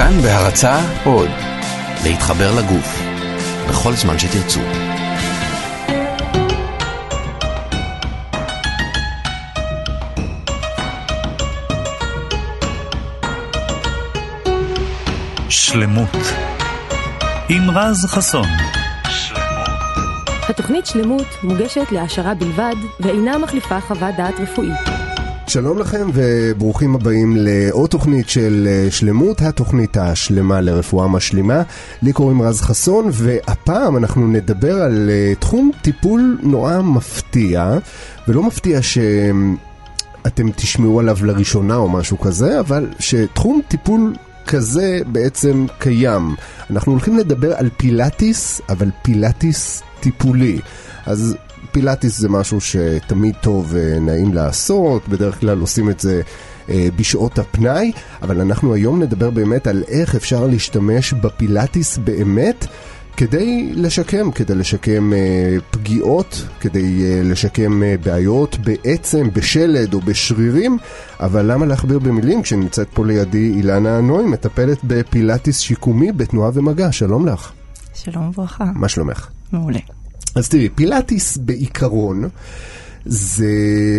כאן בהרצה עוד, להתחבר לגוף, בכל זמן שתרצו. שלמות עם רז חסון. התוכנית שלמות מוגשת להעשרה בלבד ואינה מחליפה חוות דעת רפואית. שלום לכם וברוכים הבאים לעוד תוכנית של אה, שלמות, התוכנית השלמה לרפואה משלימה. לי קוראים רז חסון והפעם אנחנו נדבר על אה, תחום טיפול נורא מפתיע, ולא מפתיע שאתם תשמעו עליו לראשונה או משהו כזה, אבל שתחום טיפול כזה בעצם קיים. אנחנו הולכים לדבר על פילאטיס, אבל פילאטיס טיפולי. אז פילאטיס זה משהו שתמיד טוב ונעים לעשות, בדרך כלל עושים את זה אה, בשעות הפנאי, אבל אנחנו היום נדבר באמת על איך אפשר להשתמש בפילאטיס באמת. כדי לשקם, כדי לשקם אה, פגיעות, כדי אה, לשקם אה, בעיות בעצם, בשלד או בשרירים, אבל למה להכביר במילים כשנמצאת פה לידי אילנה נוי, מטפלת בפילאטיס שיקומי בתנועה ומגע, שלום לך. שלום וברכה. מה שלומך? מעולה. אז תראי, פילאטיס בעיקרון זה,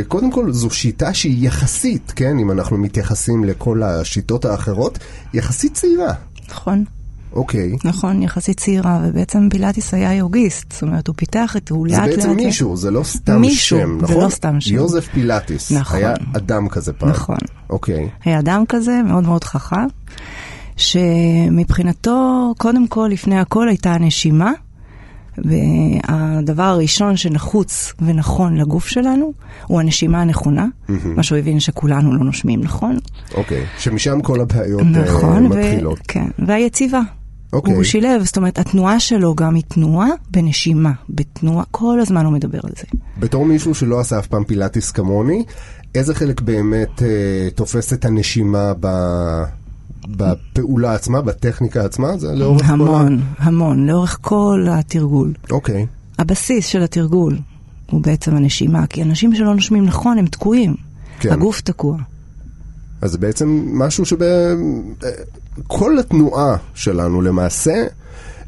קודם כל זו שיטה שהיא יחסית, כן, אם אנחנו מתייחסים לכל השיטות האחרות, יחסית צעירה. נכון. אוקיי. נכון, יחסית צעירה, ובעצם פילאטיס היה יוגיסט, זאת אומרת, הוא פיתח את, הוא לאט לאט... זה בעצם מישהו, זה לא סתם מישהו, שם, זה נכון? לא סתם שם. יוזף פילאטיס. נכון. היה אדם כזה פעם. נכון. אוקיי. היה אדם כזה, מאוד מאוד חכם, שמבחינתו, קודם כל, לפני הכל הייתה הנשימה, והדבר הראשון שנחוץ ונכון לגוף שלנו, הוא הנשימה הנכונה, מה שהוא הבין שכולנו לא נושמים נכון. אוקיי, שמשם כל הבעיות נכון, uh, מתחילות. ו- כן, והיציבה. אוקיי. הוא שילב, זאת אומרת, התנועה שלו גם היא תנועה בנשימה, בתנועה, כל הזמן הוא מדבר על זה. בתור מישהו שלא עשה אף פעם פילאטיס כמוני, איזה חלק באמת uh, תופס את הנשימה ב... בפעולה עצמה, בטכניקה עצמה? זה לאורך כל ה... המון, המון, לאורך כל התרגול. אוקיי. הבסיס של התרגול הוא בעצם הנשימה, כי אנשים שלא נושמים נכון הם תקועים. כן. הגוף תקוע. אז זה בעצם משהו שב... כל התנועה שלנו למעשה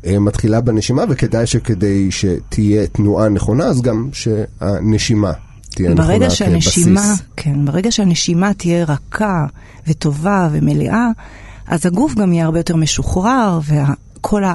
אה, מתחילה בנשימה, וכדאי שכדי שתהיה תנועה נכונה, אז גם שהנשימה תהיה נכונה כבסיס. שהנשימה, כן, ברגע שהנשימה תהיה רכה וטובה ומלאה, אז הגוף גם יהיה הרבה יותר משוחרר, וכל ה,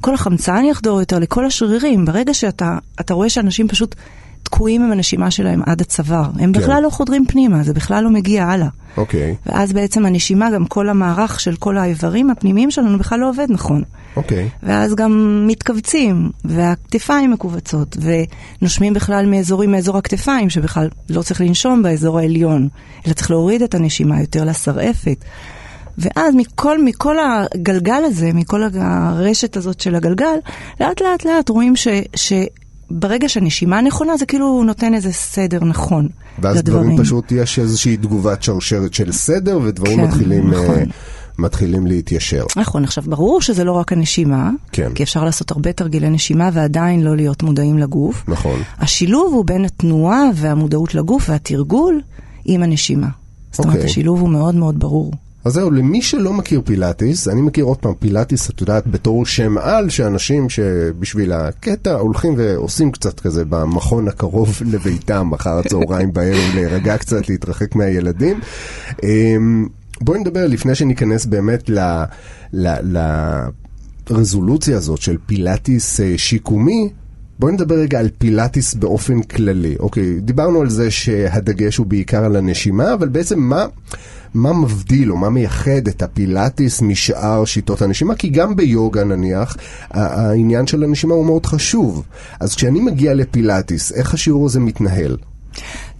כל החמצן יחדור יותר לכל השרירים. ברגע שאתה אתה רואה שאנשים פשוט תקועים עם הנשימה שלהם עד הצוואר, הם כן. בכלל לא חודרים פנימה, זה בכלל לא מגיע הלאה. אוקיי, ואז בעצם הנשימה, גם כל המערך של כל האיברים הפנימיים שלנו בכלל לא עובד נכון. אוקיי. ואז גם מתכווצים, והכתפיים מכווצות, ונושמים בכלל מאזורים מאזור הכתפיים, שבכלל לא צריך לנשום באזור העליון, אלא צריך להוריד את הנשימה יותר לשרעפת. ואז מכל, מכל הגלגל הזה, מכל הרשת הזאת של הגלגל, לאט לאט לאט רואים ש, שברגע שהנשימה נכונה, זה כאילו נותן איזה סדר נכון ואז לדברים. דברים פשוט, יש איזושהי תגובת שרשרת של סדר, ודברים כן, מתחילים, נכון. אה, מתחילים להתיישר. נכון, עכשיו ברור שזה לא רק הנשימה, כן. כי אפשר לעשות הרבה תרגילי נשימה ועדיין לא להיות מודעים לגוף. נכון. השילוב הוא בין התנועה והמודעות לגוף והתרגול עם הנשימה. זאת אומרת, אוקיי. השילוב הוא מאוד מאוד ברור. אז זהו, למי שלא מכיר פילאטיס, אני מכיר עוד פעם פילאטיס, את יודעת, בתור שם על, שאנשים שבשביל הקטע הולכים ועושים קצת כזה במכון הקרוב לביתם, אחר הצהריים בערב, להירגע קצת, להתרחק מהילדים. אמ, בואי נדבר לפני שניכנס באמת ל... ל, ל רזולוציה הזאת של פילאטיס אה, שיקומי, בואי נדבר רגע על פילאטיס באופן כללי. אוקיי, דיברנו על זה שהדגש הוא בעיקר על הנשימה, אבל בעצם מה, מה מבדיל או מה מייחד את הפילאטיס משאר שיטות הנשימה? כי גם ביוגה נניח, העניין של הנשימה הוא מאוד חשוב. אז כשאני מגיע לפילאטיס, איך השיעור הזה מתנהל?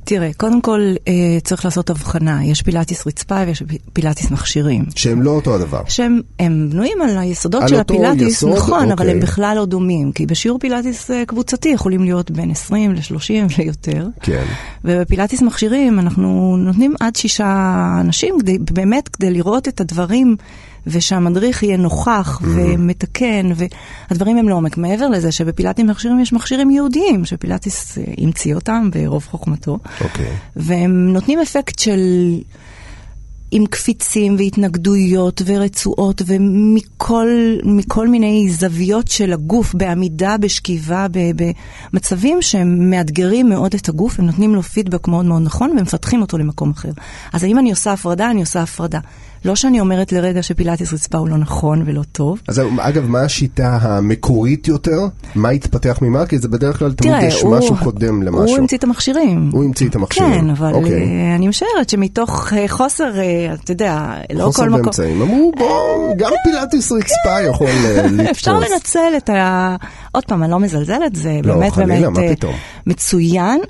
תראה, קודם כל אה, צריך לעשות הבחנה. יש פילאטיס רצפה ויש פילאטיס מכשירים. שהם לא אותו הדבר. שהם הם בנויים על היסודות על של הפילאטיס, יסוד, נכון, אבל אוקיי. הם בכלל לא דומים. כי בשיעור פילאטיס אה, קבוצתי יכולים להיות בין 20 ל-30 ויותר. כן. ובפילאטיס מכשירים אנחנו נותנים עד שישה אנשים, כדי, באמת כדי לראות את הדברים ושהמדריך יהיה נוכח ומתקן, והדברים הם לעומק. מעבר לזה שבפילאטיס מכשירים יש מכשירים יהודיים, שפילאטיס המציא אותם ברוב חוכמתו, אוקיי. והם נותנים אפקט של עם קפיצים והתנגדויות ורצועות ומכל מיני זוויות של הגוף, בעמידה, בשכיבה, במצבים שהם מאתגרים מאוד את הגוף, הם נותנים לו פידבק מאוד מאוד נכון ומפתחים אותו למקום אחר. אז האם אני עושה הפרדה? אני עושה הפרדה. לא שאני אומרת לרגע שפילאטיס רצפה הוא לא נכון ולא טוב. אז אגב, מה השיטה המקורית יותר? מה התפתח ממה? כי זה בדרך כלל תמיד תראה, יש הוא- משהו קודם למשהו. הוא המציא את המכשירים. הוא המציא את המכשירים. כן, אבל אוקיי. אה, אני משערת שמתוך אה, חוסר, אה, אתה יודע, לא חוסר כל מקום... באמצעים. אמרו, בוא, גם פילאטיס רצפה יכול לתפוס. אפשר לנצל את ה... עוד פעם, אני לא מזלזלת, זה לא, באמת חלילה, באמת? מצוין,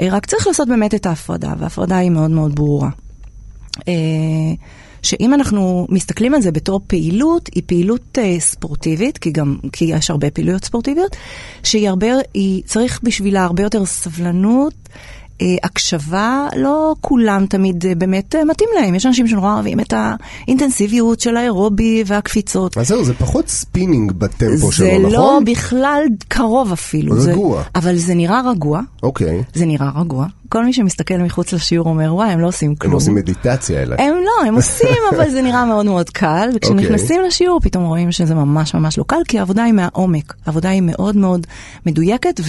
רק צריך לעשות באמת את ההפרדה, וההפרדה היא מאוד מאוד ברורה. שאם אנחנו מסתכלים על זה בתור פעילות, היא פעילות אה, ספורטיבית, כי גם, כי יש הרבה פעילויות ספורטיביות, שהיא הרבה, היא צריך בשבילה הרבה יותר סבלנות. אה, הקשבה, לא כולם תמיד אה, באמת אה, מתאים להם. יש אנשים שנורא אוהבים את האינטנסיביות של האירובי והקפיצות. אז זהו, זה פחות ספינינג בטמפו שלו, זה נכון? לא בכלל קרוב אפילו. רגוע. זה, אבל זה נראה רגוע. אוקיי. זה נראה רגוע. כל מי שמסתכל מחוץ לשיעור אומר, וואי, הם לא עושים כלום. הם עושים מדיטציה אלה. הם לא, הם עושים, אבל זה נראה מאוד מאוד קל, וכשנכנסים okay. לשיעור פתאום רואים שזה ממש ממש לא קל, כי העבודה היא מהעומק. העבודה היא מאוד מאוד מדויקת,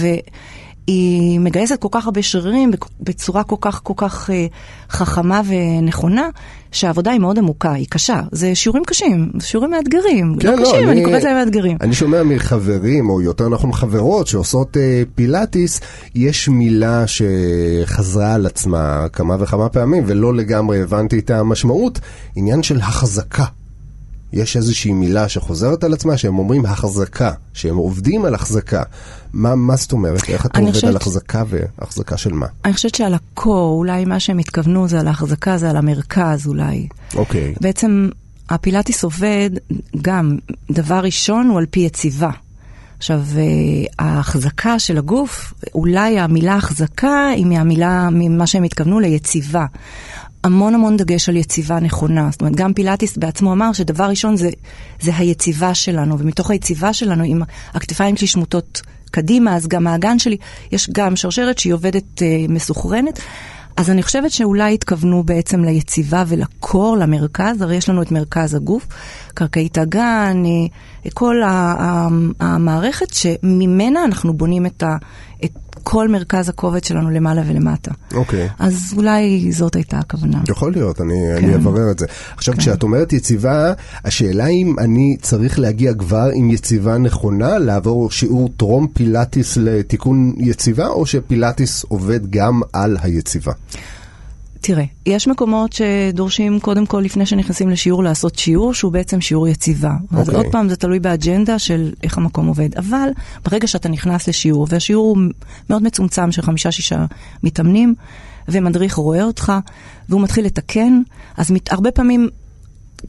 והיא מגייסת כל כך הרבה שרירים בצורה כל כך כל כך אה, חכמה ונכונה, שהעבודה היא מאוד עמוקה, היא קשה. זה שיעורים קשים, זה שיעורים מאתגרים. כן, לא לא, קשים, אני- אני קוראת להם מאתגרים. אני שומע מחברים, או יותר נכון חברות, שעושות אה, פילאטיס, יש מילה שחזרה על עצמה כמה וכמה פעמים, ולא לגמרי הבנתי את המשמעות, עניין של החזקה. יש איזושהי מילה שחוזרת על עצמה, שהם אומרים החזקה, שהם עובדים על החזקה. מה, מה זאת אומרת? איך אתה עובד חושבת- על החזקה והחזקה של מה? אני חושבת שעל הקור, אולי מה שהם התכוונו זה על ההחזקה, זה על המרכז אולי. אוקיי. בעצם הפילאטיס עובד גם, דבר ראשון הוא על פי יציבה. עכשיו, אה, ההחזקה של הגוף, אולי המילה החזקה היא מהמילה, ממה שהם התכוונו ליציבה. המון המון דגש על יציבה נכונה. זאת אומרת, גם פילאטיס בעצמו אמר שדבר ראשון זה, זה היציבה שלנו, ומתוך היציבה שלנו, אם הכתפיים שלי שמוטות קדימה, אז גם האגן שלי, יש גם שרשרת שהיא עובדת אה, מסוכרנת. אז אני חושבת שאולי התכוונו בעצם ליציבה ולקור, למרכז, הרי יש לנו את מרכז הגוף, קרקעית אגן, אה, כל המערכת שממנה אנחנו בונים את, ה, את כל מרכז הכובד שלנו למעלה ולמטה. אוקיי. אז אולי זאת הייתה הכוונה. יכול להיות, אני, כן. אני אברר את זה. עכשיו, כן. כשאת אומרת יציבה, השאלה אם אני צריך להגיע כבר עם יציבה נכונה, לעבור שיעור טרום פילאטיס לתיקון יציבה, או שפילאטיס עובד גם על היציבה? תראה, יש מקומות שדורשים קודם כל, לפני שנכנסים לשיעור, לעשות שיעור שהוא בעצם שיעור יציבה. אז אוקיי. עוד פעם, זה תלוי באג'נדה של איך המקום עובד. אבל ברגע שאתה נכנס לשיעור, והשיעור הוא מאוד מצומצם של חמישה-שישה מתאמנים, ומדריך רואה אותך, והוא מתחיל לתקן, אז מת, הרבה פעמים...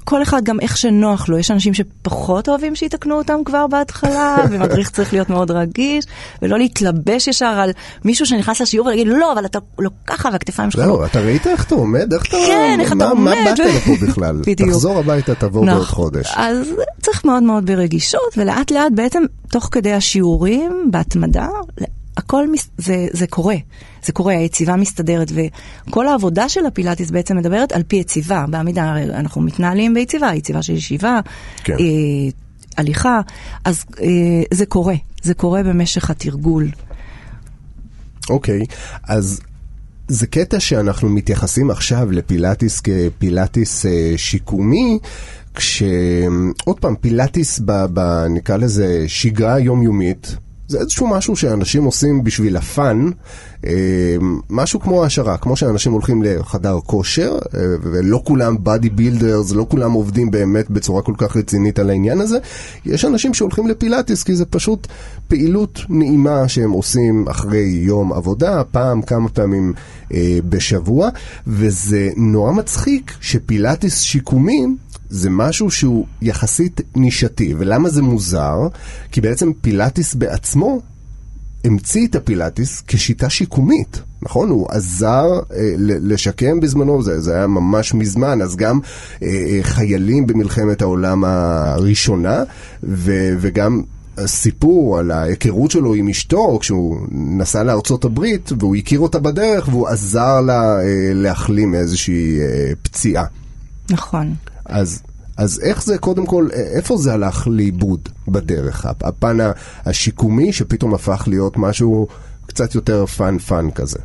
כל אחד גם איך שנוח לו, יש אנשים שפחות אוהבים שיתקנו אותם כבר בהתחלה, ומדריך צריך להיות מאוד רגיש, ולא להתלבש ישר על מישהו שנכנס לשיעור ולהגיד, לא, אבל אתה לא ככה, והכתפיים שלך לא זהו, אתה ראית איך אתה עומד? איך אתה... כן, איך אתה עומד. מה באת לפה בכלל? בדיוק. תחזור הביתה, תבוא בעוד נכון. חודש. אז צריך מאוד מאוד ברגישות, ולאט לאט בעצם, תוך כדי השיעורים, בהתמדה, הכל מס... זה, זה קורה. זה קורה, היציבה מסתדרת, וכל העבודה של הפילאטיס בעצם מדברת על פי יציבה. בעמידה הרי אנחנו מתנהלים ביציבה, יציבה של ישיבה, כן. אה, הליכה, אז אה, זה קורה. זה קורה במשך התרגול. אוקיי, אז זה קטע שאנחנו מתייחסים עכשיו לפילאטיס כפילאטיס אה, שיקומי, כשעוד פעם, פילאטיס ב, ב, נקרא לזה שגרה יומיומית. זה איזשהו משהו שאנשים עושים בשביל ה fun, אה, משהו כמו העשרה, כמו שאנשים הולכים לחדר כושר, אה, ולא כולם body builders, לא כולם עובדים באמת בצורה כל כך רצינית על העניין הזה. יש אנשים שהולכים לפילאטיס כי זה פשוט פעילות נעימה שהם עושים אחרי יום עבודה, פעם, כמה פעמים אה, בשבוע, וזה נורא מצחיק שפילאטיס שיקומי זה משהו שהוא יחסית נישתי, ולמה זה מוזר? כי בעצם פילאטיס בעצמו המציא את הפילאטיס כשיטה שיקומית, נכון? הוא עזר אה, לשקם בזמנו, זה, זה היה ממש מזמן, אז גם אה, אה, חיילים במלחמת העולם הראשונה, ו, וגם הסיפור על ההיכרות שלו עם אשתו כשהוא נסע לארצות הברית והוא הכיר אותה בדרך והוא עזר לה אה, להחלים מאיזושהי אה, פציעה. נכון. אז, אז איך זה, קודם כל, איפה זה הלך לאיבוד בדרך? הפן השיקומי שפתאום הפך להיות משהו קצת יותר fun fun כזה.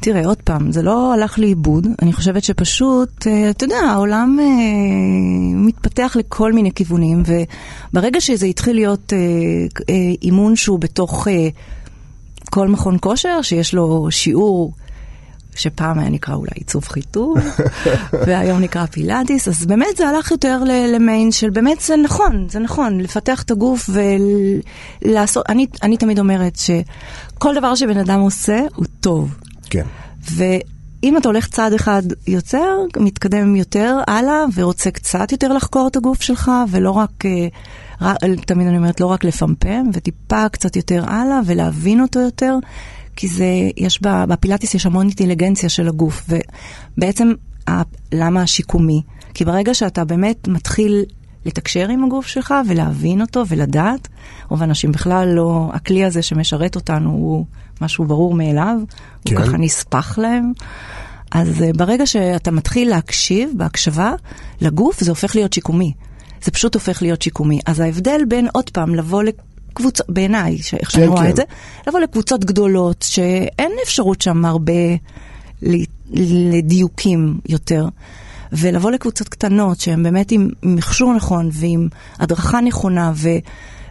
תראה, עוד פעם, זה לא הלך לאיבוד, אני חושבת שפשוט, אה, אתה יודע, העולם אה, מתפתח לכל מיני כיוונים, וברגע שזה התחיל להיות אה, אה, אימון שהוא בתוך אה, כל מכון כושר, שיש לו שיעור שפעם היה נקרא אולי עיצוב חיתוב, והיום נקרא פילאטיס, אז באמת זה הלך יותר למיין של באמת זה נכון, זה נכון, לפתח את הגוף ולעשות, אני, אני תמיד אומרת שכל דבר שבן אדם עושה הוא טוב. כן. ואם אתה הולך צעד אחד יוצר, מתקדם יותר הלאה ורוצה קצת יותר לחקור את הגוף שלך, ולא רק, אה, תמיד אני אומרת, לא רק לפמפם, וטיפה קצת יותר הלאה ולהבין אותו יותר. כי זה, יש בפילאטיס יש המון אינטליגנציה של הגוף, ובעצם למה השיקומי? כי ברגע שאתה באמת מתחיל לתקשר עם הגוף שלך ולהבין אותו ולדעת, רוב האנשים בכלל לא, הכלי הזה שמשרת אותנו הוא משהו ברור מאליו, כן. הוא ככה נספח להם. אז אה, ברגע שאתה מתחיל להקשיב, בהקשבה, לגוף, זה הופך להיות שיקומי. זה פשוט הופך להיות שיקומי. אז ההבדל בין, עוד פעם, לבוא קבוצות, בעיניי, איך שאני כן, רואה כן. את זה, לבוא לקבוצות גדולות שאין אפשרות שם הרבה לדיוקים יותר. ולבוא לקבוצות קטנות שהן באמת עם מכשור נכון ועם הדרכה נכונה ו,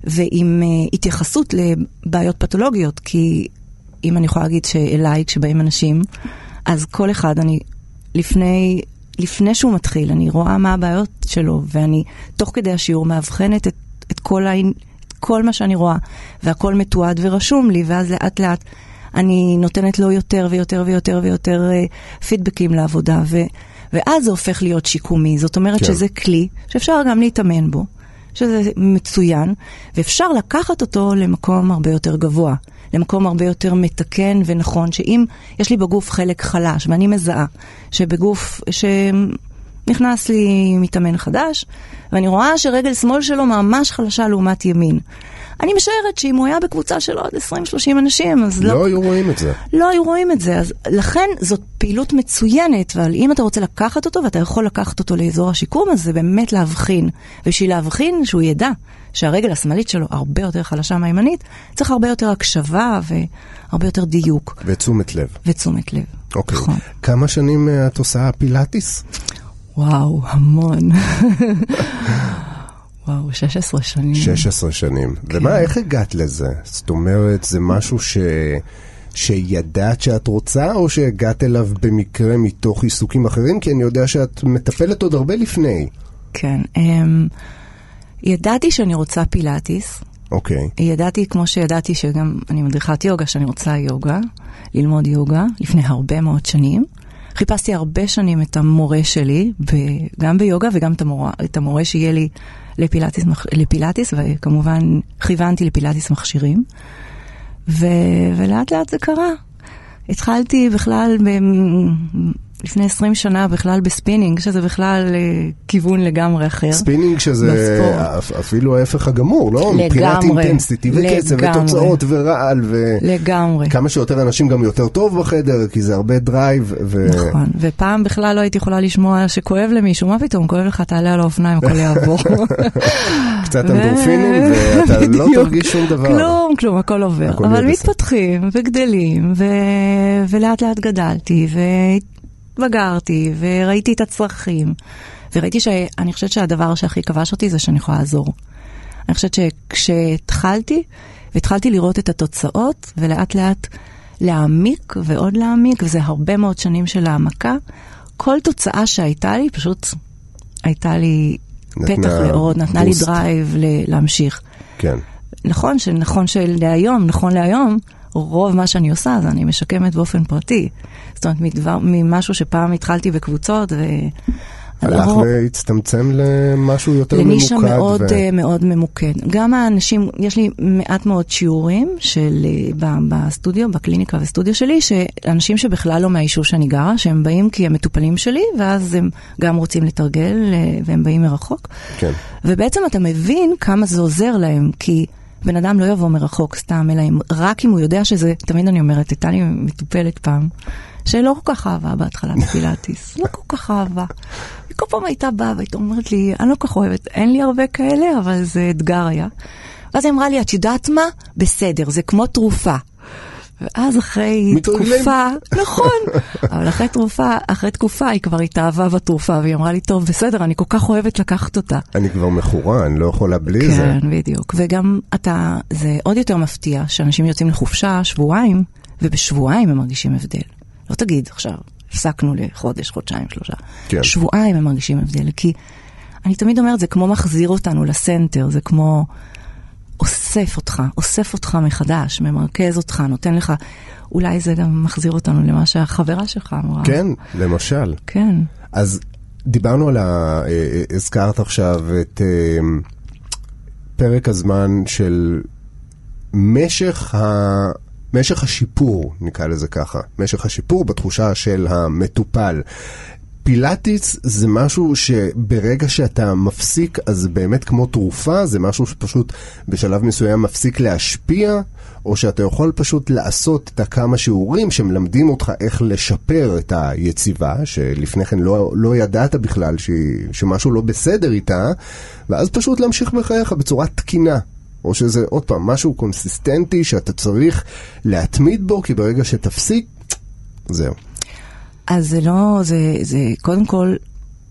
ועם uh, התייחסות לבעיות פתולוגיות, כי אם אני יכולה להגיד שאליי, כשבאים אנשים, אז כל אחד, אני לפני, לפני שהוא מתחיל, אני רואה מה הבעיות שלו, ואני תוך כדי השיעור מאבחנת את, את כל העניין. כל מה שאני רואה, והכל מתועד ורשום לי, ואז לאט לאט אני נותנת לו יותר ויותר ויותר ויותר uh, פידבקים לעבודה, ו, ואז זה הופך להיות שיקומי. זאת אומרת כן. שזה כלי שאפשר גם להתאמן בו, שזה מצוין, ואפשר לקחת אותו למקום הרבה יותר גבוה. למקום הרבה יותר מתקן ונכון, שאם יש לי בגוף חלק חלש, ואני מזהה שבגוף, שנכנס לי מתאמן חדש, ואני רואה שרגל שמאל שלו ממש חלשה לעומת ימין. אני משערת שאם הוא היה בקבוצה של עוד 20-30 אנשים, אז לא... לא היו רואים את זה. לא היו רואים את זה, אז לכן זאת פעילות מצוינת, אבל אם אתה רוצה לקחת אותו, ואתה יכול לקחת אותו לאזור השיקום, אז זה באמת להבחין. ובשביל להבחין, שהוא ידע שהרגל השמאלית שלו הרבה יותר חלשה מהימנית, צריך הרבה יותר הקשבה והרבה יותר דיוק. ותשומת לב. ותשומת לב, אוקיי. נכון. כמה שנים אה, את עושה פילאטיס? וואו, המון. וואו, 16 שנים. 16 שנים. כן. ומה, איך הגעת לזה? זאת אומרת, זה משהו ש... שידעת שאת רוצה, או שהגעת אליו במקרה מתוך עיסוקים אחרים? כי אני יודע שאת מטפלת עוד הרבה לפני. כן. Um, ידעתי שאני רוצה פילאטיס. אוקיי. Okay. ידעתי, כמו שידעתי שגם אני מדריכת יוגה, שאני רוצה יוגה, ללמוד יוגה, לפני הרבה מאוד שנים. חיפשתי הרבה שנים את המורה שלי, גם ביוגה וגם את המורה, את המורה שיהיה לי לפילאטיס, לפילאטיס וכמובן כיוונתי לפילאטיס מכשירים. ו, ולאט לאט זה קרה. התחלתי בכלל לפני 20 שנה בכלל בספינינג, שזה בכלל אה, כיוון לגמרי אחר. ספינינג שזה אפ, אפילו ההפך הגמור, לא? לגמרי. מבחינת intensity וקצב ותוצאות ורעל. ו... לגמרי. כמה שיותר אנשים גם יותר טוב בחדר, כי זה הרבה drive. ו... נכון, ופעם בכלל לא הייתי יכולה לשמוע שכואב למישהו, מה פתאום, כואב לך, תעלה על האופניים, הכל יעבור. קצת אנדורפינים ואתה לא תרגיש שום דבר. כלום, כלום, הכל עובר. אבל מתפתחים וגדלים, ולאט לאט גדלתי, בגרתי, וראיתי את הצרכים, וראיתי שאני חושבת שהדבר שהכי כבש אותי זה שאני יכולה לעזור. אני חושבת שכשהתחלתי, והתחלתי לראות את התוצאות, ולאט לאט להעמיק ועוד להעמיק, וזה הרבה מאוד שנים של העמקה, כל תוצאה שהייתה לי, פשוט הייתה לי פתח לעוד, נתנה boost. לי drive להמשיך. כן. נכון, שנכון שלהיום, נכון להיום, רוב מה שאני עושה זה אני משקמת באופן פרטי. זאת אומרת, מדבר, ממשהו שפעם התחלתי בקבוצות ו... הלך לא... והצטמצם למשהו יותר ממוקד. לנישה מאוד ו... אה, מאוד ממוקד. גם האנשים, יש לי מעט מאוד שיעורים של, אה, בסטודיו, בקליניקה וסטודיו שלי, שאנשים שבכלל לא מהיישוב שאני גרה, שהם באים כי הם מטופלים שלי, ואז הם גם רוצים לתרגל, אה, והם באים מרחוק. כן. ובעצם אתה מבין כמה זה עוזר להם, כי... בן אדם לא יבוא מרחוק סתם, אלא אם, רק אם הוא יודע שזה, תמיד אני אומרת, הייתה לי מטופלת פעם, שלא כל כך אהבה בהתחלה בפילאטיס, לא כל כך אהבה. היא כל פעם הייתה באה והייתה אומרת לי, אני לא כל כך אוהבת, אין לי הרבה כאלה, אבל זה אתגר היה. ואז היא אמרה לי, את יודעת מה? בסדר, זה כמו תרופה. ואז אחרי. תקופה, נכון, אבל אחרי תרופה, אחרי תקופה היא כבר התאהבה בתרופה, והיא אמרה לי, טוב, בסדר, אני כל כך אוהבת לקחת אותה. אני כבר מכורה, אני לא יכולה בלי זה. כן, בדיוק. וגם אתה, זה עוד יותר מפתיע שאנשים יוצאים לחופשה שבועיים, ובשבועיים הם מרגישים הבדל. לא תגיד עכשיו, הפסקנו לחודש, חודשיים, שלושה. כן. שבועיים הם מרגישים הבדל, כי אני תמיד אומרת, זה כמו מחזיר אותנו לסנטר, זה כמו אוסף אותך, אוסף אותך מחדש, ממרכז אותך, נותן לך, אולי זה גם מחזיר אותנו למה שהחברה שלך אמרה. כן, למשל. כן. אז דיברנו על ה... אה, אה, הזכרת עכשיו את אה, פרק הזמן של משך ה... משך השיפור, נקרא לזה ככה, משך השיפור בתחושה של המטופל. פילאטיס זה משהו שברגע שאתה מפסיק, אז באמת כמו תרופה, זה משהו שפשוט בשלב מסוים מפסיק להשפיע, או שאתה יכול פשוט לעשות את הכמה שיעורים שמלמדים אותך איך לשפר את היציבה, שלפני כן לא, לא ידעת בכלל ש, שמשהו לא בסדר איתה, ואז פשוט להמשיך בחייך בצורה תקינה. או שזה עוד פעם משהו קונסיסטנטי שאתה צריך להתמיד בו, כי ברגע שתפסיק, זהו. אז זה לא, זה, זה קודם כל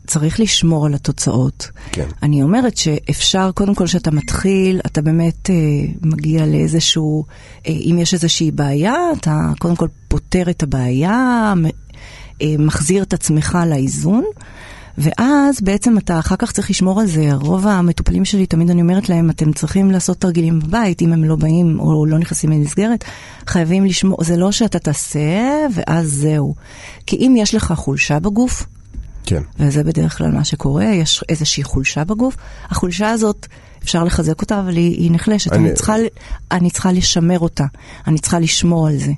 צריך לשמור על התוצאות. כן. אני אומרת שאפשר, קודם כל שאתה מתחיל, אתה באמת אה, מגיע לאיזשהו, אה, אם יש איזושהי בעיה, אתה קודם כל פותר את הבעיה, אה, מחזיר את עצמך לאיזון. ואז בעצם אתה אחר כך צריך לשמור על זה. רוב המטופלים שלי, תמיד אני אומרת להם, אתם צריכים לעשות תרגילים בבית, אם הם לא באים או לא נכנסים למסגרת, חייבים לשמור, זה לא שאתה תעשה ואז זהו. כי אם יש לך חולשה בגוף, כן. וזה בדרך כלל מה שקורה, יש איזושהי חולשה בגוף, החולשה הזאת, אפשר לחזק אותה, אבל היא, היא נחלשת. אני- אני... צריכה, אני צריכה לשמר אותה, אני צריכה לשמור על זה.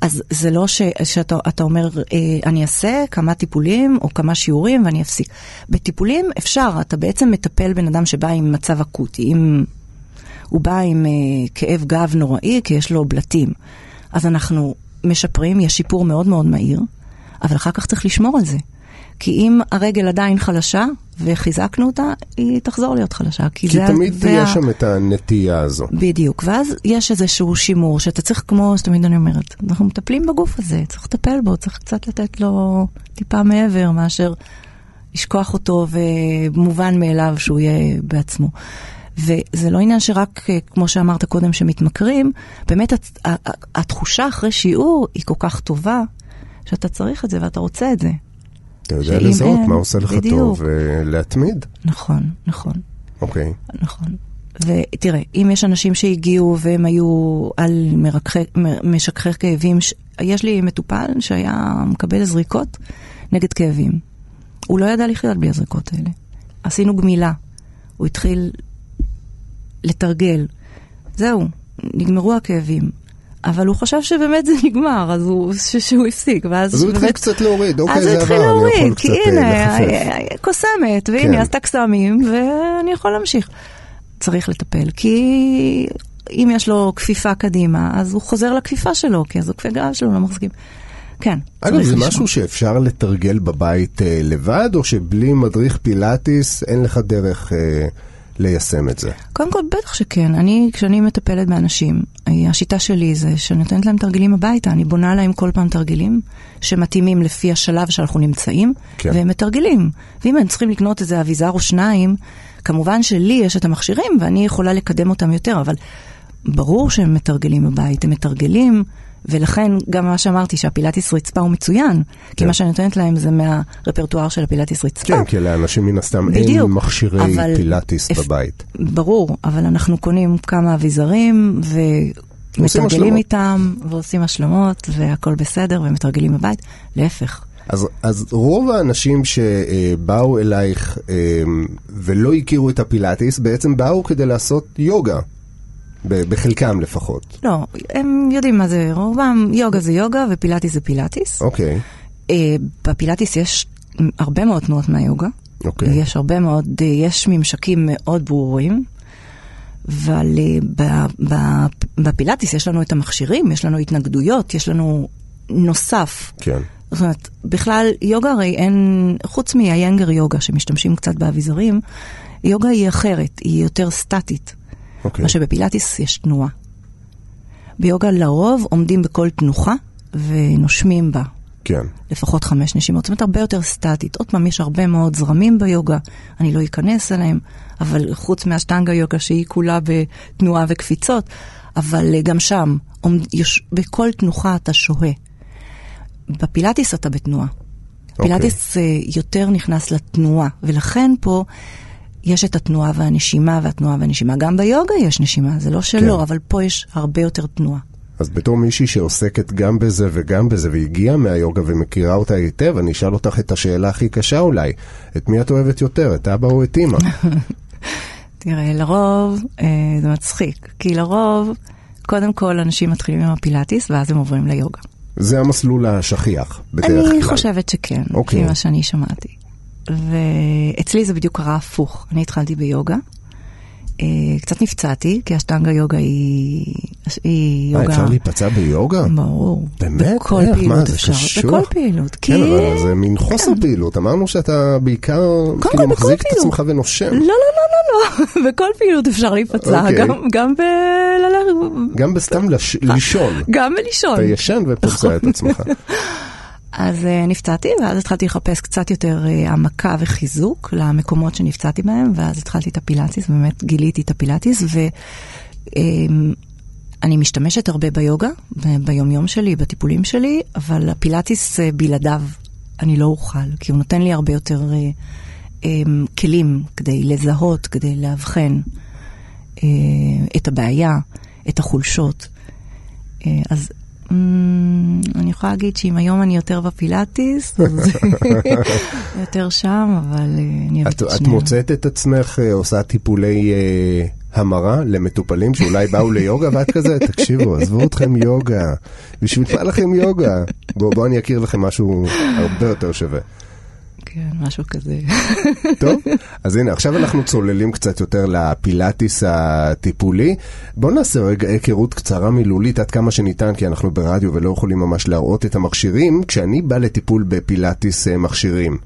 אז זה לא ש, שאתה אתה אומר, אה, אני אעשה כמה טיפולים או כמה שיעורים ואני אפסיק. בטיפולים אפשר, אתה בעצם מטפל בן אדם שבא עם מצב אקוטי, עם, הוא בא עם אה, כאב גב נוראי, כי יש לו בלטים. אז אנחנו משפרים, יש שיפור מאוד מאוד מהיר, אבל אחר כך צריך לשמור על זה. כי אם הרגל עדיין חלשה וחיזקנו אותה, היא תחזור להיות חלשה. כי, כי זה, תמיד זה תהיה שם את הנטייה הזו. בדיוק, ואז יש איזשהו שימור שאתה צריך, כמו שתמיד אני אומרת, אנחנו מטפלים בגוף הזה, צריך לטפל בו, צריך קצת לתת לו טיפה מעבר מאשר לשכוח אותו ומובן מאליו שהוא יהיה בעצמו. וזה לא עניין שרק, כמו שאמרת קודם, שמתמכרים, באמת הת- התחושה אחרי שיעור היא כל כך טובה, שאתה צריך את זה ואתה רוצה את זה. אתה יודע לזהות מה עושה לך בדיוק. טוב ולהתמיד. נכון, נכון. אוקיי. נכון. ותראה, אם יש אנשים שהגיעו והם היו על מרככי, משככי כאבים. יש לי מטופל שהיה מקבל זריקות נגד כאבים. הוא לא ידע לחיות בלי הזריקות האלה. עשינו גמילה. הוא התחיל לתרגל. זהו, נגמרו הכאבים. אבל הוא חשב שבאמת זה נגמר, אז הוא, ש, שהוא הפסיק, ואז אז הוא התחיל. קצת להוריד, אוקיי, אז זה הוא עבר, התחיל אני יכול להוריד, קצת כי אה, הנה, לחפף. קוסמת, כן. והנה, עשתה קסמים, ואני יכול להמשיך. צריך לטפל, כי אם יש לו כפיפה קדימה, אז הוא חוזר לכפיפה שלו, כי אז הכפי גב שלו לא מחזיקים. כן, אגב, זה לשמור. משהו שאפשר לתרגל בבית אה, לבד, או שבלי מדריך פילאטיס אין לך דרך אה, ליישם את זה? קודם כל, בטח שכן. אני, כשאני מטפלת באנשים, אה, השיטה שלי זה שאני נותנת להם תרגילים הביתה. אני בונה להם כל פעם תרגילים שמתאימים לפי השלב שאנחנו נמצאים, כן. והם מתרגלים. ואם הם צריכים לקנות איזה אביזר או שניים, כמובן שלי יש את המכשירים ואני יכולה לקדם אותם יותר, אבל ברור שהם מתרגלים בבית, הם מתרגלים. ולכן גם מה שאמרתי, שהפילאטיס רצפה הוא מצוין, כי כן. מה שאני נותנת להם זה מהרפרטואר של הפילאטיס רצפה. כן, כי לאנשים מן הסתם אין בדיוק, מכשירי אבל- פילאטיס אפ- בבית. ברור, אבל אנחנו קונים כמה אביזרים ומתרגלים השלמות. איתם ועושים השלמות והכל בסדר ומתרגלים בבית. להפך. אז, אז רוב האנשים שבאו אלייך אה, ולא הכירו את הפילאטיס, בעצם באו כדי לעשות יוגה, בחלקם לפחות. לא, הם יודעים מה זה, רובם יוגה זה יוגה ופילאטיס זה פילאטיס. אוקיי, אה, בפילאטיס יש הרבה מאוד תנועות מהיוגה. אוקיי. יש הרבה מאוד, אה, יש ממשקים מאוד ברורים. אבל אה, בפילאטיס יש לנו את המכשירים, יש לנו התנגדויות, יש לנו נוסף. כן. זאת אומרת, בכלל, יוגה הרי אין, חוץ מהיינגר יוגה שמשתמשים קצת באביזרים, יוגה היא אחרת, היא יותר סטטית. אוקיי. מה שבפילאטיס יש תנועה. ביוגה לרוב עומדים בכל תנוחה ונושמים בה. כן. לפחות חמש נשימות, זאת אומרת הרבה יותר סטטית. עוד פעם, יש הרבה מאוד זרמים ביוגה, אני לא אכנס אליהם, אבל חוץ מהשטנגה יוגה שהיא כולה בתנועה וקפיצות, אבל אה, גם שם, עומד, יוש, בכל תנוחה אתה שוהה. בפילאטיס אתה בתנועה. אוקיי. פילאטיס אה, יותר נכנס לתנועה, ולכן פה יש את התנועה והנשימה והתנועה והנשימה. גם ביוגה יש נשימה, זה לא שלא, כן. אבל פה יש הרבה יותר תנועה. אז בתור מישהי שעוסקת גם בזה וגם בזה והגיעה מהיוגה ומכירה אותה היטב, אני אשאל אותך את השאלה הכי קשה אולי. את מי את אוהבת יותר, את אבא או את אימא? תראה, לרוב, אה, זה מצחיק, כי לרוב, קודם כל אנשים מתחילים עם הפילאטיס ואז הם עוברים ליוגה. זה המסלול השכיח, בדרך כלל. אני חושבת שכן, אוקיי. לפי מה שאני שמעתי. ואצלי זה בדיוק קרה הפוך. אני התחלתי ביוגה, אה, קצת נפצעתי, כי השטנגה יוגה היא, היא מה, יוגה... אפשר להיפצע ביוגה? ברור. באמת? בכל איך? פעילות מה, זה אפשר. קשוח? בכל פעילות. כי... כן, אבל זה מין חוסר כן. פעילות. אמרנו שאתה בעיקר כאילו מחזיק את פעילות. עצמך ונושם. לא, לא, לא, לא, לא. בכל פעילות אפשר להיפצע, אוקיי. גם, גם ב... גם בסתם לש- לישון. גם בלישון. אתה ישן ופוצע את עצמך. אז uh, נפצעתי, ואז התחלתי לחפש קצת יותר uh, העמקה וחיזוק למקומות שנפצעתי בהם, ואז התחלתי את הפילאטיס, באמת גיליתי את הפילאטיס, ואני משתמשת הרבה ביוגה, ביומיום שלי, בטיפולים שלי, אבל הפילאטיס uh, בלעדיו אני לא אוכל, כי הוא נותן לי הרבה יותר uh, um, כלים כדי לזהות, כדי לאבחן uh, את הבעיה, את החולשות. אה, אז אני יכולה להגיד שאם היום אני יותר בפילאטיס, אז יותר שם, אבל אה, אני אוהבת את, את את שניהם. מוצאת את עצמך אה, עושה טיפולי אה, המרה למטופלים שאולי באו ליוגה ואת כזה, תקשיבו, עזבו אתכם יוגה, בשביל מה לכם יוגה? בואו בוא אני אכיר לכם משהו הרבה יותר שווה. כן, משהו כזה. טוב, אז הנה, עכשיו אנחנו צוללים קצת יותר לפילאטיס הטיפולי. בואו נעשה רגע היכרות קצרה מילולית עד כמה שניתן, כי אנחנו ברדיו ולא יכולים ממש להראות את המכשירים. כשאני בא לטיפול בפילאטיס אה, מכשירים,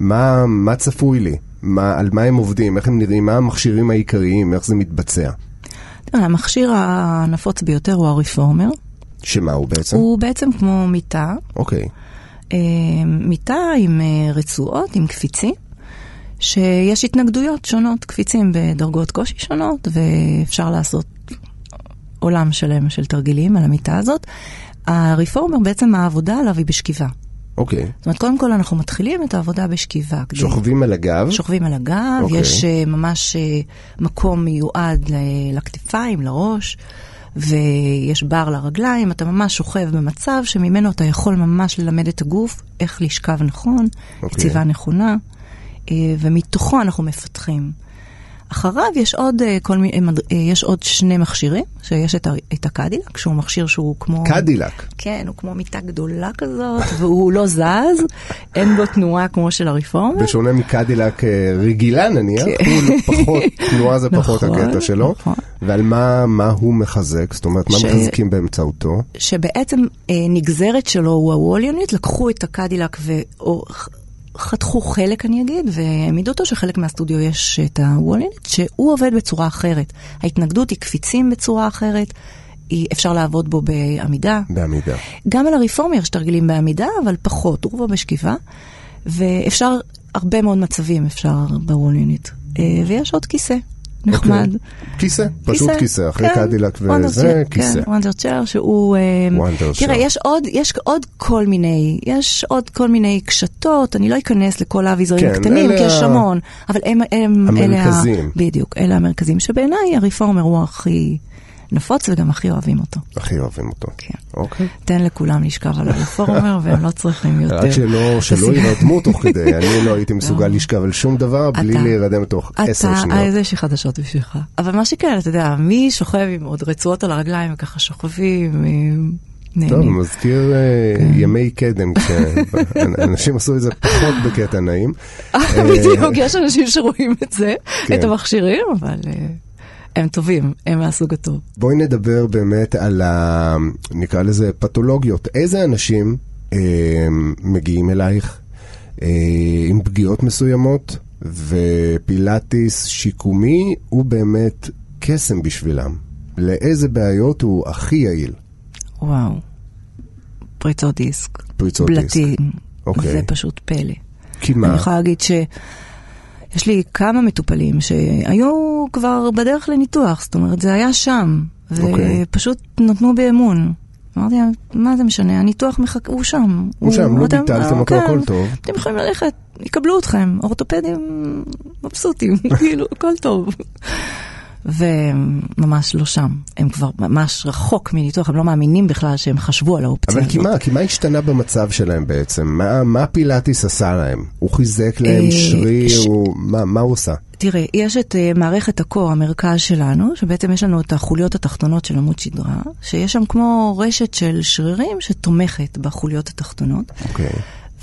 מה, מה צפוי לי? מה, על מה הם עובדים? איך הם נראים? מה המכשירים העיקריים? איך זה מתבצע? המכשיר הנפוץ ביותר הוא הרפורמר. שמה הוא בעצם? הוא בעצם כמו מיטה, אוקיי. אה, מיטה עם אה, רצועות, עם קפיצים, שיש התנגדויות שונות, קפיצים בדרגות קושי שונות, ואפשר לעשות עולם שלם של תרגילים על המיטה הזאת. הרפורמר, בעצם העבודה עליו היא בשכיבה. אוקיי. זאת אומרת, קודם כל אנחנו מתחילים את העבודה בשכיבה. שוכבים על הגב? שוכבים על הגב, אוקיי. יש uh, ממש uh, מקום מיועד לכתפיים, לראש, ויש בר לרגליים, אתה ממש שוכב במצב שממנו אתה יכול ממש ללמד את הגוף איך לשכב נכון, אוקיי. קציבה נכונה, uh, ומתוכו אנחנו מפתחים. אחריו יש עוד, uh, כל מיני, מד- uh, יש עוד שני מכשירים, שיש את, את הקדילק, שהוא מכשיר שהוא כמו... קדילק. כן, הוא כמו מיטה גדולה כזאת, והוא לא זז, אין בו תנועה כמו של הרפורמה. בשונה מקדילק אה, רגילה נניח, הוא פחות, תנועה זה פחות נכון, הקטע שלו. נכון. ועל מה, מה הוא מחזק? זאת אומרת, מה ש- מחזקים באמצעותו? שבעצם אה, נגזרת שלו הוא הוול יוניט, לקחו את הקדילק וחתכו חלק אני אגיד, והעמידו אותו שחלק מהסטודיו יש את הוול יוניט, שהוא עובד בצורה אחרת. ההתנגדות היא קפיצים בצורה אחרת, היא, אפשר לעבוד בו בעמידה. בעמידה. גם על הרפורמי יש תרגילים בעמידה, אבל פחות, רובו בשכיבה, ואפשר, הרבה מאוד מצבים אפשר בוול יוניט. אה, ויש עוד כיסא, נחמד. אוקיי. כיסא, פשוט כיסא, אחרי כן, קדילק וונדר וזה, כיסא. כן, וונדר צ'ייר שהוא... אה, וונדר תראה. יש עוד, יש עוד כל מיני, יש עוד כל מיני קשתות, אני לא אכנס לכל האביזרים כן, הקטנים, אלה כי יש המון, אבל הם, הם, אלה ה... המרכזים. בדיוק, אלה המרכזים, שבעיניי הרפורמר הוא הכי נפוץ וגם הכי אוהבים אותו. הכי אוהבים אותו. כן. אוקיי. תן לכולם לשכב על הרפורמר והם לא צריכים יותר. רק שלא, שלא ירדמו תוך כדי, אני לא הייתי מסוגל לשכב על שום דבר בלי אתה- להירדם תוך עשר אתה, שניות. אה, יש לי חדשות בשבילך. אבל מה שכן, אתה יודע, מי שוכב עם עוד רצועות על הרגליים וככה שוכבים, אה, טוב, נהנים. מזכיר אה, כן. ימי קדם, כשאנשים עשו את זה פחות בקטע נעים. בדיוק, יש אנשים שרואים את זה, כן. את המכשירים, אבל אה, הם טובים, הם מהסוג הטוב. בואי נדבר באמת על ה... נקרא לזה פתולוגיות. איזה אנשים אה, מגיעים אלייך אה, עם פגיעות מסוימות, ופילאטיס שיקומי הוא באמת קסם בשבילם? לאיזה בעיות הוא הכי יעיל? וואו. פריצות דיסק. פריצות בלטים. דיסק. אוקיי. זה פשוט פלא. כי מה? אני יכולה להגיד שיש לי כמה מטופלים שהיו כבר בדרך לניתוח, זאת אומרת, זה היה שם, אוקיי. ופשוט נתנו בי אמון. אמרתי להם, מה זה משנה, הניתוח מחכה, הוא שם. הוא שם, לא ביטלתם אה, אותו, כן, הכל טוב. אתם יכולים ללכת, יקבלו אתכם, אורתופדים מבסוטים, כאילו, הכל טוב. וממש לא שם, הם כבר ממש רחוק מניתוח, הם לא מאמינים בכלל שהם חשבו על האופציה אבל הזאת. כי מה, כי מה השתנה במצב שלהם בעצם? מה, מה פילאטיס עשה להם? הוא חיזק להם אה, שריר? ש- הוא... מה, מה הוא עשה? תראה, יש את uh, מערכת הקור, המרכז שלנו, שבעצם יש לנו את החוליות התחתונות של עמוד שדרה, שיש שם כמו רשת של שרירים שתומכת בחוליות התחתונות, אוקיי.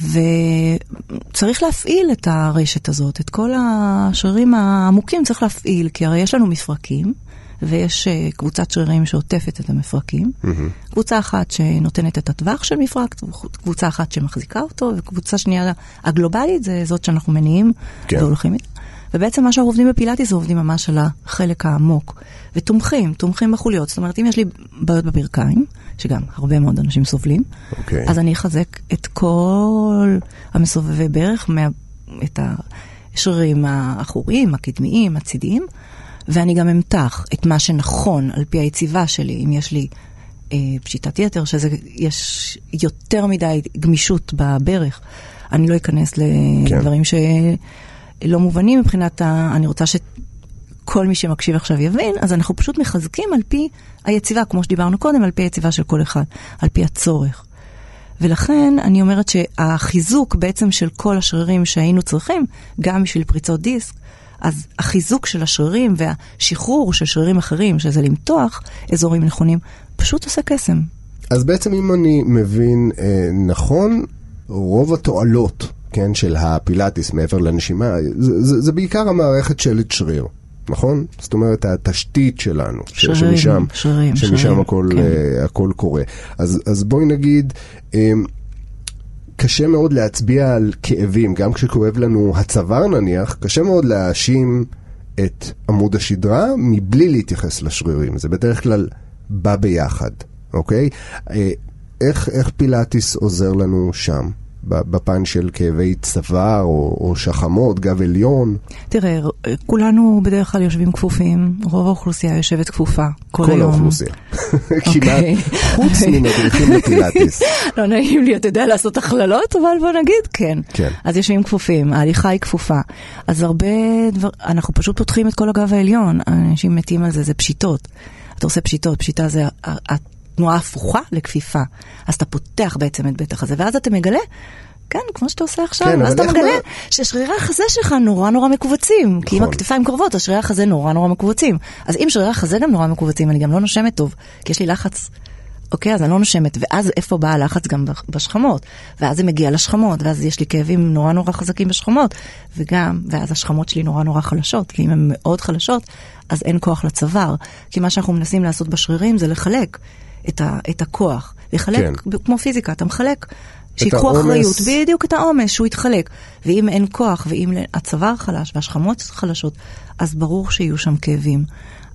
וצריך להפעיל את הרשת הזאת, את כל השרירים העמוקים צריך להפעיל, כי הרי יש לנו מפרקים, ויש uh, קבוצת שרירים שעוטפת את המפרקים, קבוצה אחת שנותנת את הטווח של מפרק, קבוצה אחת שמחזיקה אותו, וקבוצה שנייה הגלובלית זה זאת שאנחנו מניעים כן. והולכים איתה. ובעצם מה שאנחנו עובדים בפילאטיס עובדים ממש על החלק העמוק. ותומכים, תומכים בחוליות. זאת אומרת, אם יש לי בעיות בברכיים, שגם הרבה מאוד אנשים סובלים, אוקיי. אז אני אחזק את כל המסובבי ברך, מה, את השרירים האחוריים, הקדמיים, הצידיים, ואני גם אמתח את מה שנכון על פי היציבה שלי, אם יש לי אה, פשיטת יתר, שזה, יש יותר מדי גמישות בברך. אני לא אכנס כן. לדברים שלא מובנים מבחינת ה... אני רוצה שכל מי שמקשיב עכשיו יבין, אז אנחנו פשוט מחזקים על פי היציבה, כמו שדיברנו קודם, על פי היציבה של כל אחד, על פי הצורך. ולכן אני אומרת שהחיזוק בעצם של כל השרירים שהיינו צריכים, גם בשביל פריצות דיסק, אז החיזוק של השרירים והשחרור של שרירים אחרים, שזה למתוח אזורים נכונים, פשוט עושה קסם. אז בעצם אם אני מבין אה, נכון, רוב התועלות, כן, של הפילאטיס מעבר לנשימה, זה, זה, זה בעיקר המערכת שלד שריר. נכון? זאת אומרת, התשתית שלנו, ש- שרירים, שמשם, שרירים, שמשם שרירים, הכל, כן. אה, הכל קורה. אז, אז בואי נגיד, אה, קשה מאוד להצביע על כאבים, גם כשכואב לנו הצוואר נניח, קשה מאוד להאשים את עמוד השדרה מבלי להתייחס לשרירים. זה בדרך כלל בא ביחד, אוקיי? אה, איך, איך פילאטיס עוזר לנו שם? בפן של כאבי צוואר או, או שחמות, גב עליון, תראה, כולנו בדרך כלל יושבים כפופים, רוב האוכלוסייה יושבת כפופה כל, כל היום. האוכלוסייה. כמעט, אוקיי. חוץ ממדריכים לפילאטיס. לא נעים לי, אתה יודע, לעשות הכללות, אבל בוא נגיד כן. כן. אז יושבים כפופים, ההליכה היא כפופה. אז הרבה דבר, אנחנו פשוט פותחים את כל הגב העליון, אנשים מתים על זה, זה פשיטות. אתה עושה פשיטות, פשיטה זה ה- ה- התנועה ההפוכה לכפיפה. אז אתה פותח בעצם את בטח הזה, ואז אתה מגלה... כן, כמו שאתה עושה עכשיו, כן, ואז אבל אתה מגלה מה- ששרירי החזה שלך נורא נורא מכווצים. כי אם נכון. הכתפיים קרובות, אז שרירי החזה נורא נורא מכווצים. אז אם שרירי החזה גם נורא מכווצים, אני גם לא נושמת טוב, כי יש לי לחץ אוקיי, אז אני לא נושמת, ואז איפה בא הלחץ גם בשכמות, ואז זה מגיע לשכמות, ואז יש לי כאבים נורא נורא חזקים בשכמות, וגם, ואז השכמות שלי נורא נורא חלשות, כי אם הן מאוד חלשות, אז אין כוח לצוואר, כי מה שאנחנו מנסים לעשות בשרירים זה לחלק את, ה, את הכוח, לחלק, כן. כמו פיזיקה, אתה מחלק. שיקחו. אחריות, בדיוק את העומס, שהוא יתחלק. ואם אין כוח, ואם הצוואר חלש והשכמות חלשות, אז ברור שיהיו שם כאבים.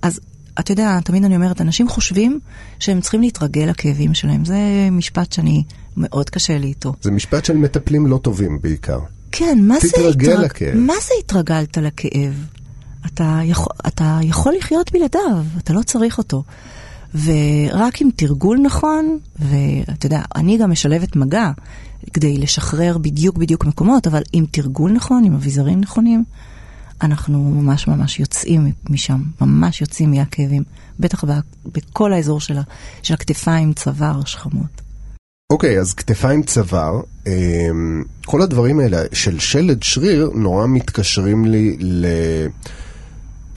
אז אתה יודע, תמיד אני אומרת, אנשים חושבים שהם צריכים להתרגל לכאבים שלהם. זה משפט שאני, מאוד קשה לי איתו. זה משפט של מטפלים לא טובים בעיקר. כן, מה זה התרג- לכאב. מה זה התרגלת לכאב? אתה יכול, אתה יכול לחיות בלעדיו, אתה לא צריך אותו. ורק עם תרגול נכון, ואתה יודע, אני גם משלבת מגע כדי לשחרר בדיוק בדיוק מקומות, אבל עם תרגול נכון, עם אביזרים נכונים, אנחנו ממש ממש יוצאים משם, ממש יוצאים מהכאבים. בטח בכל האזור של, ה, של הכתפיים, צוואר, שכמות. אוקיי, אז כתפיים צוואר, אמ, כל הדברים האלה של שלד שריר נורא מתקשרים לי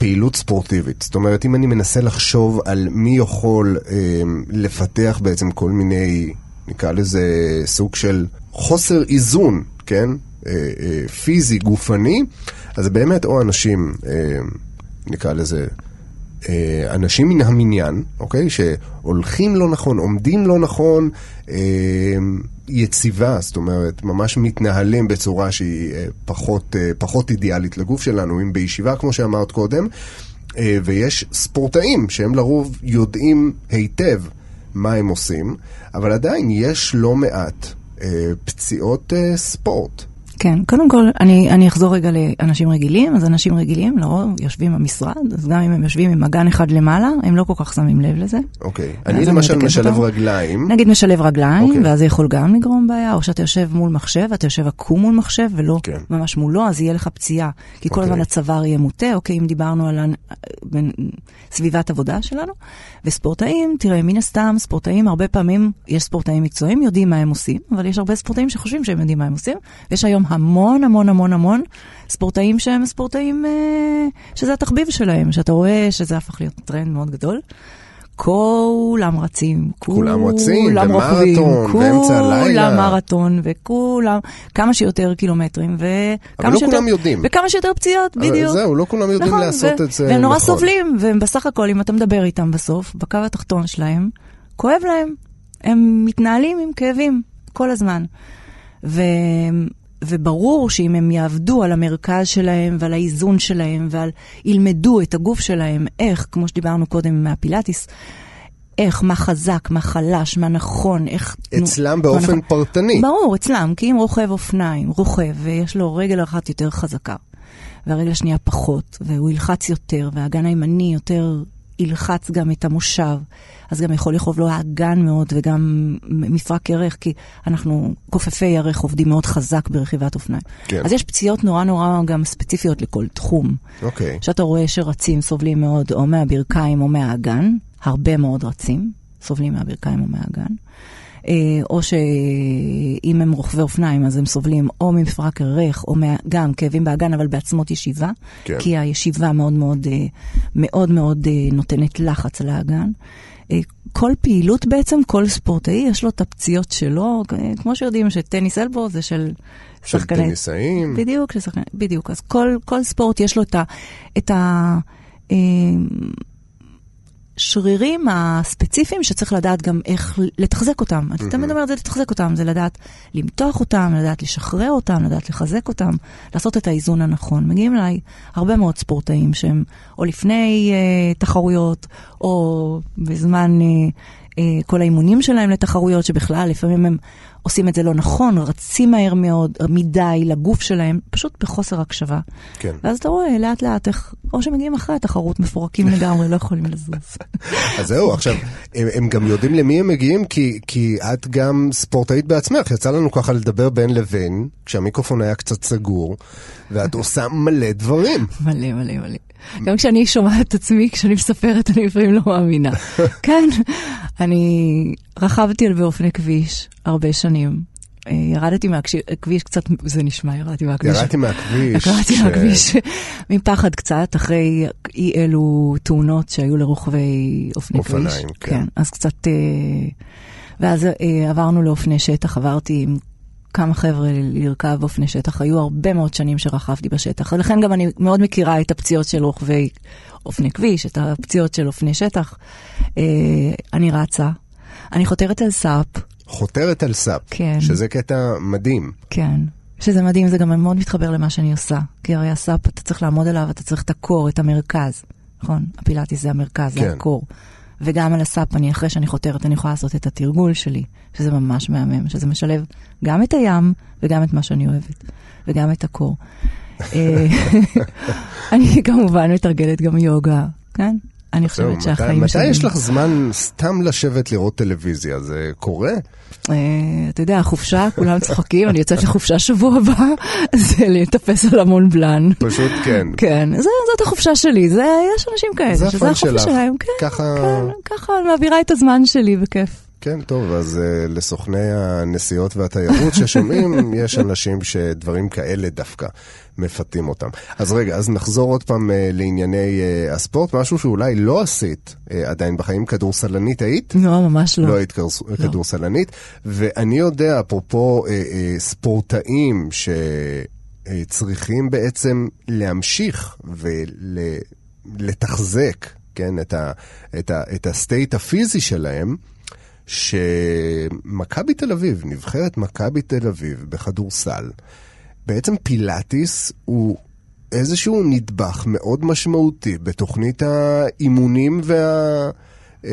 לפעילות ספורטיבית. זאת אומרת, אם אני מנסה לחשוב על מי יכול אמ, לפתח בעצם כל מיני, נקרא לזה סוג של חוסר איזון, כן? אה, אה, פיזי, גופני, אז באמת או אנשים, אמ, נקרא לזה, אה, אנשים מן המניין, אוקיי? שהולכים לא נכון, עומדים לא נכון, אה, יציבה, זאת אומרת, ממש מתנהלים בצורה שהיא אה, פחות, אה, פחות אידיאלית לגוף שלנו, אם בישיבה, כמו שאמרת קודם, אה, ויש ספורטאים שהם לרוב יודעים היטב מה הם עושים, אבל עדיין יש לא מעט אה, פציעות אה, ספורט. כן, קודם כל, אני, אני אחזור רגע לאנשים רגילים, אז אנשים רגילים לרוב יושבים במשרד, אז גם אם הם יושבים עם אגן אחד למעלה, הם לא כל כך שמים לב לזה. אוקיי. אני אני למשל מתקנת משלב אותו. רגליים. נגיד משלב רגליים, אוקיי. ואז זה יכול גם לגרום בעיה, או שאתה יושב מול מחשב, אתה יושב עקום מול מחשב ולא כן. ממש מולו, אז יהיה לך פציעה. כי כל אוקיי. הזמן הצוואר יהיה מוטה, אוקיי, אם דיברנו על בין- סביבת עבודה שלנו. וספורטאים, תראה, מן הסתם, ספורטאים, הרבה פעמים, יש ספורטאים מקצועיים, יודעים מה הם עושים, אבל יש הרבה ספורטאים שחושבים שהם יודעים מה הם עושים. ויש היום המון המון המון המון ספורטאים שהם ספורטאים, אה, שזה התחביב שלהם, שאתה רואה שזה הפך להיות טרנד מאוד גדול. כולם רצים, כולם רצים, כולם רוכבים. כולם מרתון, וכולם, כמה שיותר קילומטרים, וכמה אבל לא שיותר, כולם יודעים. וכמה שיותר פציעות, בדיוק. זהו, לא כולם יודעים נכון, לעשות ו- את זה והם נורא נכון. סובלים, והם בסך הכל, אם אתה מדבר איתם בסוף, בקו התחתון שלהם, כואב להם. הם מתנהלים עם כאבים כל הזמן. ו... וברור שאם הם יעבדו על המרכז שלהם ועל האיזון שלהם ועל ילמדו את הגוף שלהם, איך, כמו שדיברנו קודם מהפילאטיס, איך, מה חזק, מה חלש, מה נכון, איך... נו, אצלם מה באופן נכון. פרטני. ברור, אצלם, כי אם רוכב אופניים, רוכב, ויש לו רגל אחת יותר חזקה, והרגל השנייה פחות, והוא ילחץ יותר, והאגן הימני יותר ילחץ גם את המושב, אז גם יכול לכאוב לו האגן מאוד, וגם מפרק ירך, כי אנחנו, כופפי ירך, עובדים מאוד חזק ברכיבת אופניים. כן. אז יש פציעות נורא נורא גם ספציפיות לכל תחום. אוקיי. שאתה רואה שרצים סובלים מאוד או מהברכיים או מהאגן, הרבה מאוד רצים סובלים מהברכיים או מהאגן. אה, או שאם הם רוכבי אופניים אז הם סובלים או ממפרק ירך או גם כאבים באגן אבל בעצמות ישיבה, כן. כי הישיבה מאוד מאוד אה, מאוד מאוד אה, נותנת לחץ על האגן. כל פעילות בעצם, כל ספורטאי יש לו את הפציעות שלו, כמו שיודעים שטניס אלבו זה של של שחקני טניסאים. בדיוק, לשחקן, בדיוק. אז כל, כל ספורט יש לו את ה... את ה אה, שרירים הספציפיים שצריך לדעת גם איך לתחזק אותם. אני תמיד אומרת, זה לתחזק אותם, זה לדעת למתוח אותם, לדעת לשחרר אותם, לדעת לחזק אותם, לעשות את האיזון הנכון. מגיעים אליי הרבה מאוד ספורטאים שהם או לפני אה, תחרויות, או בזמן אה, אה, כל האימונים שלהם לתחרויות, שבכלל לפעמים הם עושים את זה לא נכון, רצים מהר מאוד, מדי לגוף שלהם, פשוט בחוסר הקשבה. כן. ואז אתה רואה לאט לאט איך, או שמגיעים אחרי התחרות מפורקים לגמרי, לא יכולים לזוז. אז זהו, עכשיו, הם, הם גם יודעים למי הם מגיעים, כי, כי את גם ספורטאית בעצמך. יצא לנו ככה לדבר בין לבין, כשהמיקרופון היה קצת סגור, ואת עושה מלא דברים. מלא מלא מלא. גם כשאני שומעת את עצמי, כשאני מספרת, אני לפעמים לא מאמינה. כן, אני רכבתי על באופני כביש הרבה שנים. אה, ירדתי מהכביש קצת, זה נשמע, ירדתי מהכביש. ירדתי מהכביש. ירדתי ש- מהכביש מפחד קצת, אחרי אי אלו תאונות שהיו לרוכבי אופני כביש. אופניים, כן. אז קצת... אה, ואז אה, עברנו לאופני שטח, עברתי עם כמה חבר'ה לרכב באופני שטח. היו הרבה מאוד שנים שרכבתי בשטח, ולכן גם אני מאוד מכירה את הפציעות של רוכבי אופני כביש, את הפציעות של אופני שטח. אני רצה, אני חותרת על סאפ, חותרת על סאפ, כן. שזה קטע מדהים. כן. שזה מדהים, זה גם מאוד מתחבר למה שאני עושה. כי הרי הסאפ, אתה צריך לעמוד עליו, אתה צריך את ה core, את המרכז. נכון? הפילאטיס זה המרכז, כן. זה ה core. וגם על הסאפ, אני אחרי שאני חותרת, אני יכולה לעשות את התרגול שלי, שזה ממש מהמם, שזה משלב גם את הים וגם את מה שאני אוהבת, וגם את הקור. אה, אני כמובן מתרגלת גם יוגה, כן? אני חושבת שהחיים מתי יש לך זמן סתם לשבת לראות טלוויזיה? זה קורה? אה, אתה יודע, החופשה, כולם צוחקים, אני יוצאת לחופשה שבוע הבא, זה לטפס על המון בלן. פשוט כן. כן, זאת החופשה שלי, זה, יש אנשים כאלה, זה שזה החופש. שלהם, כן, כן, ככה אני מעבירה את הזמן שלי בכיף. כן, טוב, אז uh, לסוכני הנסיעות והתיירות ששומעים, יש אנשים שדברים כאלה דווקא מפתים אותם. אז רגע, אז נחזור עוד פעם uh, לענייני uh, הספורט, משהו שאולי לא עשית uh, עדיין בחיים, כדורסלנית היית? לא, ממש לא. לא היית כדורס- כדורסלנית, ואני יודע, אפרופו ספורטאים שצריכים בעצם להמשיך ולתחזק. כן, את, ה, את, ה, את הסטייט הפיזי שלהם, שמכבי תל אביב, נבחרת מכבי תל אביב בכדורסל, בעצם פילאטיס הוא איזשהו נדבך מאוד משמעותי בתוכנית האימונים וה, אה,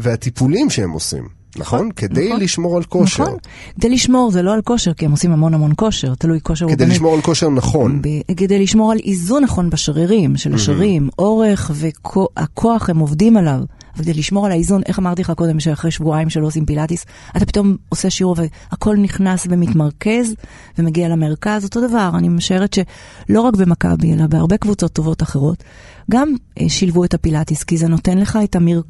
והטיפולים שהם עושים. נכון? כדי נכון. לשמור על כושר. נכון. כדי לשמור זה לא על כושר, כי הם עושים המון המון כושר, תלוי כושר. כדי הוא לשמור על כושר נכון. ב- כדי לשמור על איזון נכון בשרירים, של השרירים, אורך והכוח הם עובדים עליו. וכדי לשמור על האיזון, איך אמרתי לך קודם, שאחרי שבועיים שלא עושים פילאטיס, אתה פתאום עושה שיעור והכל נכנס ומתמרכז ומגיע למרכז, אותו דבר. אני משערת שלא רק במכבי, אלא בהרבה קבוצות טובות אחרות, גם אה, שילבו את הפילאטיס, כי זה נותן לך את המר...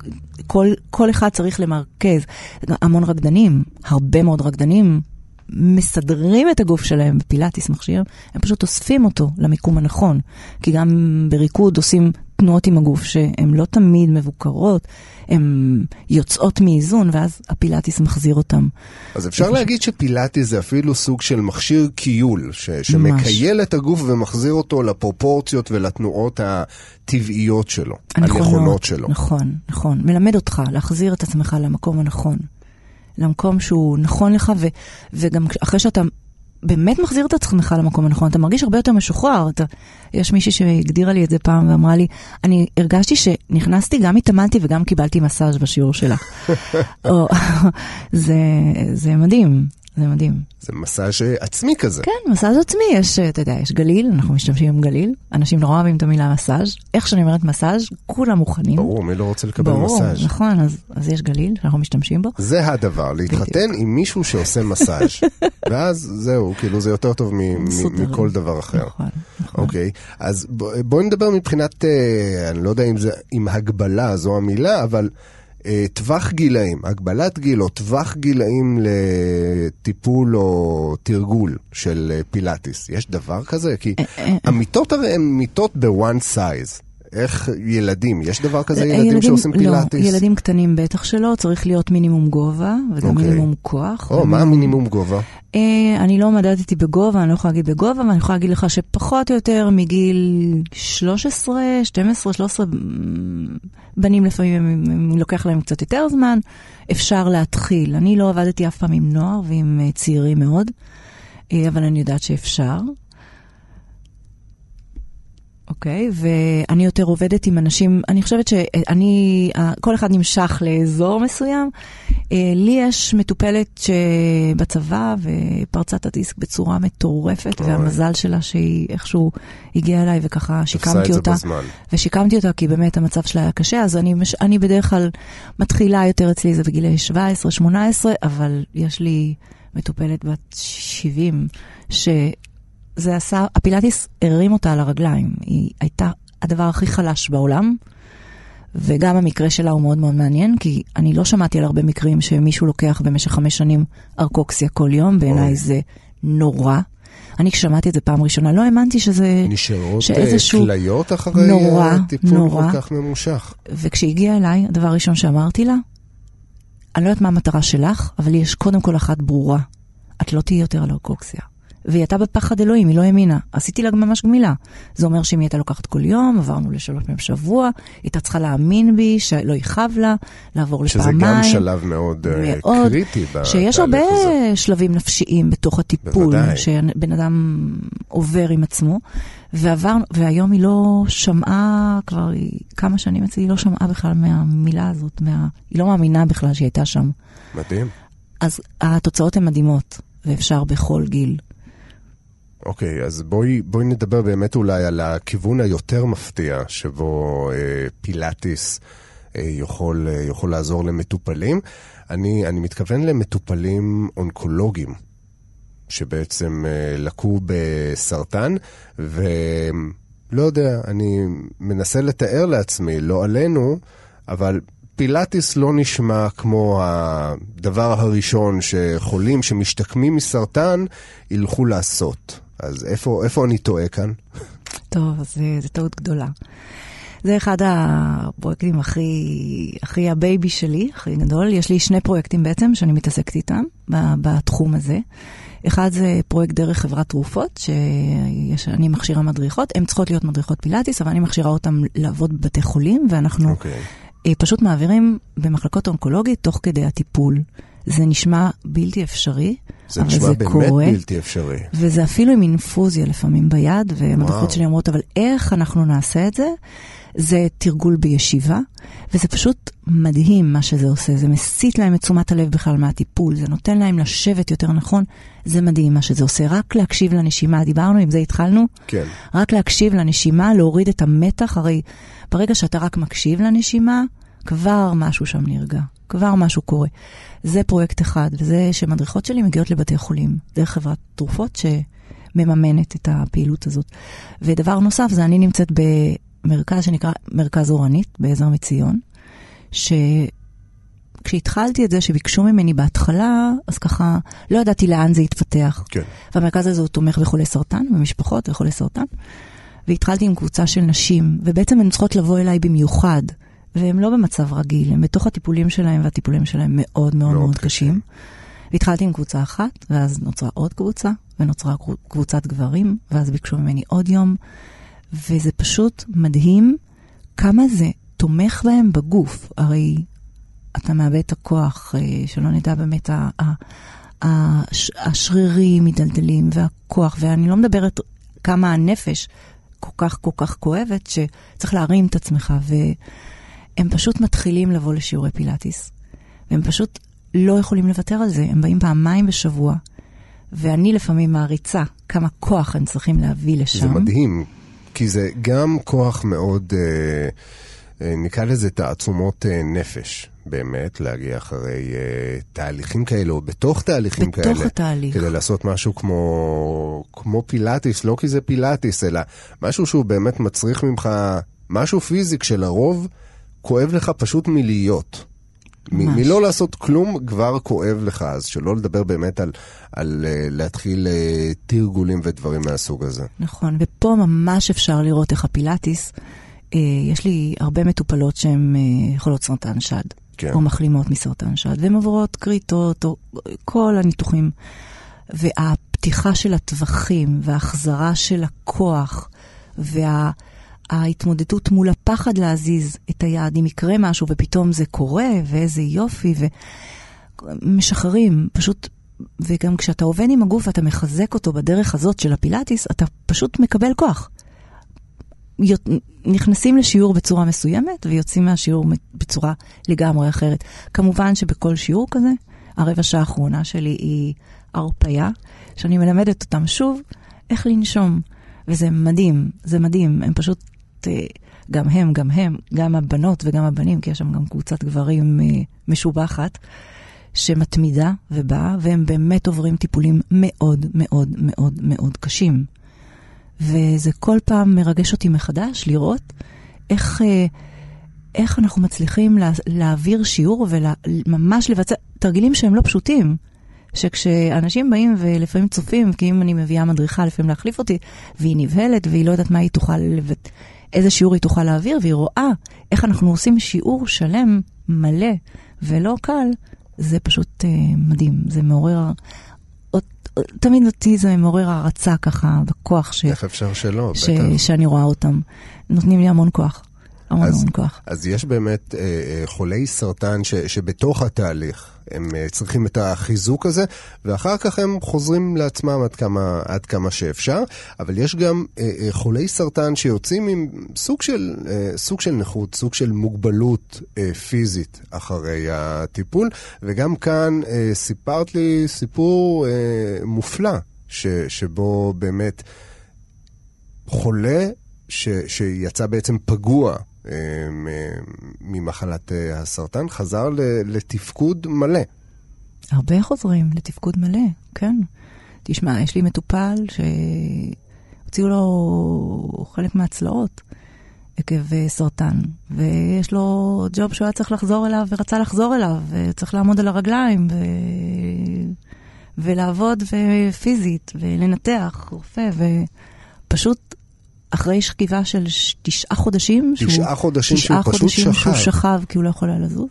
כל, כל אחד צריך למרכז. המון רקדנים, הרבה מאוד רקדנים, מסדרים את הגוף שלהם בפילאטיס מכשיר, הם פשוט אוספים אותו למיקום הנכון. כי גם בריקוד עושים תנועות עם הגוף שהן לא תמיד מבוקרות, הן יוצאות מאיזון, ואז הפילאטיס מחזיר אותם. אז אפשר להגיד שפילאטיס זה אפילו סוג של מכשיר קיול, ש- שמקייל את הגוף ומחזיר אותו לפרופורציות ולתנועות הטבעיות שלו, הנכונות שלו. נכון, נכון. מלמד אותך להחזיר את עצמך למקום הנכון. למקום שהוא נכון לך, ו, וגם אחרי שאתה באמת מחזיר את עצמך למקום הנכון, אתה מרגיש הרבה יותר משוחרר. אתה, יש מישהי שהגדירה לי את זה פעם ואמרה לי, אני הרגשתי שנכנסתי, גם התאמנתי וגם קיבלתי מסאז' בשיעור שלך. זה, זה מדהים, זה מדהים. זה מסאז' עצמי כזה. כן, מסאז' עצמי, יש, אתה יודע, יש גליל, אנחנו משתמשים עם גליל, אנשים נורא אוהבים את המילה מסאז', איך שאני אומרת מסאז', כולם מוכנים. ברור, מי לא רוצה לקבל ברור, מסאז'? נכון, אז, אז יש גליל שאנחנו משתמשים בו. זה הדבר, להתחתן עם מישהו שעושה מסאז'. ואז זהו, כאילו זה יותר טוב. מכל דבר אחר. נכון, נכון. אוקיי, אז ב- בואי נדבר מבחינת, אה, אני לא יודע אם זה, אם הגבלה זו המילה, אבל טווח גילאים, הגבלת גיל או טווח גילאים לטיפול או תרגול של אה, פילאטיס. יש דבר כזה? כי אה, המיטות הרי הן מיטות ב one size. איך ילדים, יש דבר כזה ילדים, ילדים שעושים פילאטיס? לא, ילדים קטנים בטח שלא, צריך להיות מינימום גובה וגם אוקיי. מינימום כוח. או, מה ומינימום- המינימום גובה? אה, אני לא מדדתי בגובה, אני לא יכולה להגיד בגובה, אבל אני יכולה להגיד לך שפחות או יותר מגיל 13, 12, 13, בנים לפעמים, הם- הם- לוקח להם קצת יותר זמן, אפשר להתחיל. אני לא עבדתי אף פעם עם נוער ועם אה, צעירים מאוד, אה, אבל אני יודעת שאפשר. אוקיי, ואני יותר עובדת עם אנשים, אני חושבת שאני, כל אחד נמשך לאזור מסוים. אה, לי יש מטופלת שבצבא ופרצה את הדיסק בצורה מטורפת, אוי. והמזל שלה שהיא איכשהו הגיעה אליי וככה שיקמתי אותה. בזמן. ושיקמתי אותה כי באמת המצב שלה היה קשה, אז אני, אני בדרך כלל מתחילה יותר אצלי, זה בגילי 17-18, אבל יש לי מטופלת בת 70, שזה עשה, הפילאטיס הרים אותה על הרגליים. היא הייתה הדבר הכי חלש בעולם, וגם המקרה שלה הוא מאוד מאוד מעניין, כי אני לא שמעתי על הרבה מקרים שמישהו לוקח במשך חמש שנים ארקוקסיה כל יום, בעיניי. זה נורא. אני כששמעתי את זה פעם ראשונה, לא האמנתי שזה... נשארות אה, שאיזשהו- כליות אחרי נורא, אה, טיפול נורא. כל כך ממושך. וכשהיא הגיעה אליי, הדבר הראשון שאמרתי לה, אני לא יודעת מה המטרה שלך, אבל יש קודם כל אחת ברורה. את לא תהיי יותר על ארקוקסיה. והיא הייתה בפחד אלוהים, היא לא האמינה. עשיתי לה ממש גמילה. זה אומר שאם היא הייתה לוקחת כל יום, עברנו לשלוש פעמים בשבוע, היא הייתה צריכה להאמין בי, שלא יכאב לה, לעבור שזה לפעמיים. גם שלב מאוד אה, מאוד, קריטי בתהליך שיש הרבה הזה. שלבים נפשיים בתוך הטיפול, בוודאי. שבן אדם עובר עם עצמו, ועבר, והיום היא לא שמעה, כבר היא, כמה שנים אצלי, היא לא שמעה בכלל מהמילה הזאת, מה, היא לא מאמינה בכלל שהיא הייתה שם. מדהים. אז התוצאות הן מדהימות, ואפשר בכל גיל. אוקיי, אז בואי, בואי נדבר באמת אולי על הכיוון היותר מפתיע, שבו אה, פילאטיס אה, יכול, אה, יכול לעזור למטופלים. אני, אני מתכוון למטופלים אונקולוגיים, שבעצם אה, לקו בסרטן, ולא יודע, אני מנסה לתאר לעצמי, לא עלינו, אבל פילאטיס לא נשמע כמו הדבר הראשון שחולים שמשתקמים מסרטן ילכו לעשות. אז איפה, איפה אני טועה כאן? טוב, אז אה, זו טעות גדולה. זה אחד הפרויקטים הכי, הכי ה baby שלי, הכי גדול. יש לי שני פרויקטים בעצם שאני מתעסקת איתם בתחום הזה. אחד זה פרויקט דרך חברת תרופות, שאני מכשירה מדריכות, הן צריכות להיות מדריכות פילאטיס, אבל אני מכשירה אותן לעבוד בבתי חולים, ואנחנו okay. אוקיי. אה, פשוט מעבירים במחלקות אונקולוגית תוך כדי הטיפול. זה נשמע בלתי אפשרי, זה נשמע זה באמת קורה. בלתי אפשרי. וזה אפילו עם אינפוזיה לפעמים ביד, וואו. והמדריכות שלי אומרות, אבל איך אנחנו נעשה את זה? זה תרגול בישיבה, וזה פשוט מדהים מה שזה עושה. זה מסיט להם את תשומת הלב בכלל מהטיפול, זה נותן להם לשבת יותר נכון, זה מדהים מה שזה עושה. רק להקשיב לנשימה, דיברנו, עם זה התחלנו? כן. רק להקשיב לנשימה, להוריד את המתח, הרי ברגע שאתה רק מקשיב לנשימה, כבר משהו שם נרגע, כבר משהו קורה. זה פרויקט אחד, וזה שמדריכות שלי מגיעות לבתי חולים, דרך חברת תרופות שמממנת את הפעילות הזאת. ודבר נוסף, זה אני נמצאת במרכז שנקרא מרכז אורנית, בעזר מציון, שכשהתחלתי את זה, שביקשו ממני בהתחלה, אז ככה, לא ידעתי לאן זה יתפתח. כן. והמרכז הזה הוא תומך בחולי סרטן, במשפחות וחולי סרטן. והתחלתי עם קבוצה של נשים, ובעצם הן צריכות לבוא אליי במיוחד, והן לא במצב רגיל, הן בתוך הטיפולים שלהם, והטיפולים שלהם מאוד מאוד מאוד מאוד קשים. והתחלתי עם קבוצה אחת, ואז נוצרה עוד קבוצה, ונוצרה קבוצת גברים, ואז ביקשו ממני עוד יום, וזה פשוט מדהים כמה זה תומך בהם בגוף. הרי אתה מאבד את הכוח, אה, שלא נדע באמת, ה- ה- הש- השרירים מדלדלים והכוח, ואני לא מדברת כמה הנפש כל כך כל כך כואבת, שצריך להרים את עצמך, והם פשוט מתחילים לבוא לשיעורי פילאטיס, והם פשוט לא יכולים לוותר על זה, הם באים פעמיים בשבוע, ואני לפעמים מעריצה כמה כוח הם צריכים להביא לשם. זה מדהים, כי זה גם כוח מאוד, אה, אה, נקרא לזה תעצומות אה, נפש, באמת, להגיע אחרי אה, תהליכים כאלה, או בתוך תהליכים בתוך כאלה. התהליך. כדי לעשות משהו כמו, כמו פילאטיס, לא כי זה פילאטיס, אלא משהו שהוא באמת מצריך ממך משהו פיזי, כשלרוב כואב לך פשוט מלהיות. מ- ממש. מלא לעשות כלום כבר כואב לך, אז שלא לדבר באמת על, על uh, להתחיל uh, תרגולים ודברים מהסוג הזה. נכון, ופה ממש אפשר לראות איך הפילאטיס, אה, יש לי הרבה מטופלות שהן אה, חולות סרטן שד, כן. או מחלימות מסרטן שד, והן עוברות כריתות, או כל הניתוחים. והפתיחה של הטווחים, וההחזרה של הכוח, וההתמודדות מול הפחד להזיז את היד, אם יקרה משהו ופתאום זה קורה, ואיזה יופי, ומשחררים, פשוט וגם כשאתה עובד עם הגוף ואתה מחזק אותו בדרך הזאת של הפילאטיס, אתה פשוט מקבל כוח. נכנסים לשיעור בצורה מסוימת ויוצאים מהשיעור בצורה לגמרי אחרת. כמובן שבכל שיעור כזה, הרבע שעה האחרונה שלי היא הרפאיה, שאני מלמדת אותם שוב איך לנשום. וזה מדהים, זה מדהים. הם פשוט, אה, גם הם, גם הם, גם הבנות וגם הבנים, כי יש שם גם קבוצת גברים אה, משובחת. שמתמידה ובאה, והם באמת עוברים טיפולים מאוד מאוד מאוד מאוד קשים. וזה כל פעם מרגש אותי מחדש לראות איך, אה, איך אנחנו מצליחים לה, להעביר שיעור וממש לבצע תרגילים שהם לא פשוטים. שכשאנשים באים ולפעמים צופים, כי אם אני מביאה מדריכה לפעמים להחליף אותי, והיא נבהלת והיא לא יודעת מה היא תוכל, איזה שיעור היא תוכל להעביר, והיא רואה איך אנחנו עושים שיעור שלם, מלא ולא קל, זה פשוט uh, מדהים, זה מעורר, תמיד אותי זה מעורר הערצה ככה בכוח ש, איך אפשר שלא, ש, בטח. שאני רואה אותם. נותנים לי המון כוח, המון אז- המון כוח. אז יש באמת אה, אה, חולי סרטן ש, שבתוך התהליך הם אה, צריכים את החיזוק הזה, ואחר כך הם חוזרים לעצמם עד כמה, עד כמה שאפשר, אבל יש גם אה, אה, חולי סרטן שיוצאים עם סוג של, אה, סוג של נכות, סוג של מוגבלות אה, פיזית אחרי הטיפול, וגם כאן אה, סיפרת לי סיפור אה, מופלא, ש, שבו באמת חולה ש, שיצא בעצם פגוע ממחלת אה, הסרטן, חזר לתפקוד מלא. הרבה חוזרים לתפקוד מלא, כן. תשמע, יש לי מטופל שהוציאו לו חלק מהצלעות עקב אה, סרטן, ויש לו ג'וב שהוא היה צריך לחזור אליו ורצה לחזור אליו, וצריך לעמוד על הרגליים ו... ולעבוד. פיזית ולנתח רופא, ופשוט אחרי שכיבה של תשעה חודשים, תשעה חודשים שהוא פשוט חודשים שכב. שהוא שכב כי הוא לא יכול היה לזוז,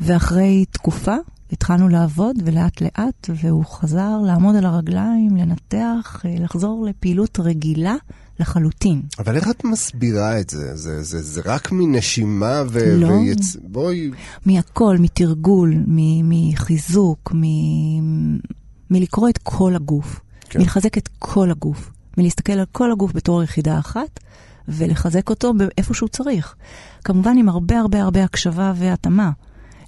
ואחרי תקופה התחלנו לעבוד ולאט לאט, והוא חזר לעמוד על הרגליים, לנתח, אה, לחזור לפעילות רגילה לחלוטין. אבל איך את מסבירה את זה? זה, זה, זה רק מנשימה ו... לא. ויצ... בואי... מהכל, מתרגול, מ- מחיזוק, מ- מלקרוא את כל הגוף. כן. מלחזק את כל הגוף, מלהסתכל על כל הגוף בתור יחידה אחת, ולחזק אותו באיפה שהוא צריך. כמובן עם הרבה הרבה הרבה הקשבה והתאמה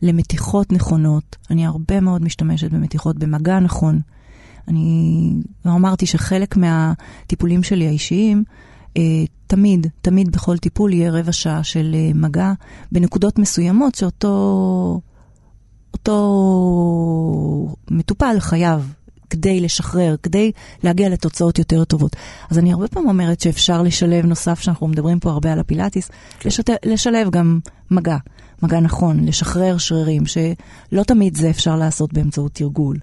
למתיחות נכונות. אני הרבה מאוד משתמשת במתיחות, במגע נכון. אני לא אמרתי שחלק מהטיפולים שלי האישיים, אה, תמיד, תמיד בכל טיפול יהיה רבע שעה של אה, מגע בנקודות מסוימות שאותו אותו מטופל חייב כדי לשחרר, כדי להגיע לתוצאות יותר טובות. אז אני הרבה פעמים אומרת שאפשר לשלב, נוסף שאנחנו מדברים פה הרבה על הפילאטיס, לשת... לשלב גם מגע, מגע נכון, לשחרר שרירים, שלא תמיד זה אפשר לעשות באמצעות תרגול.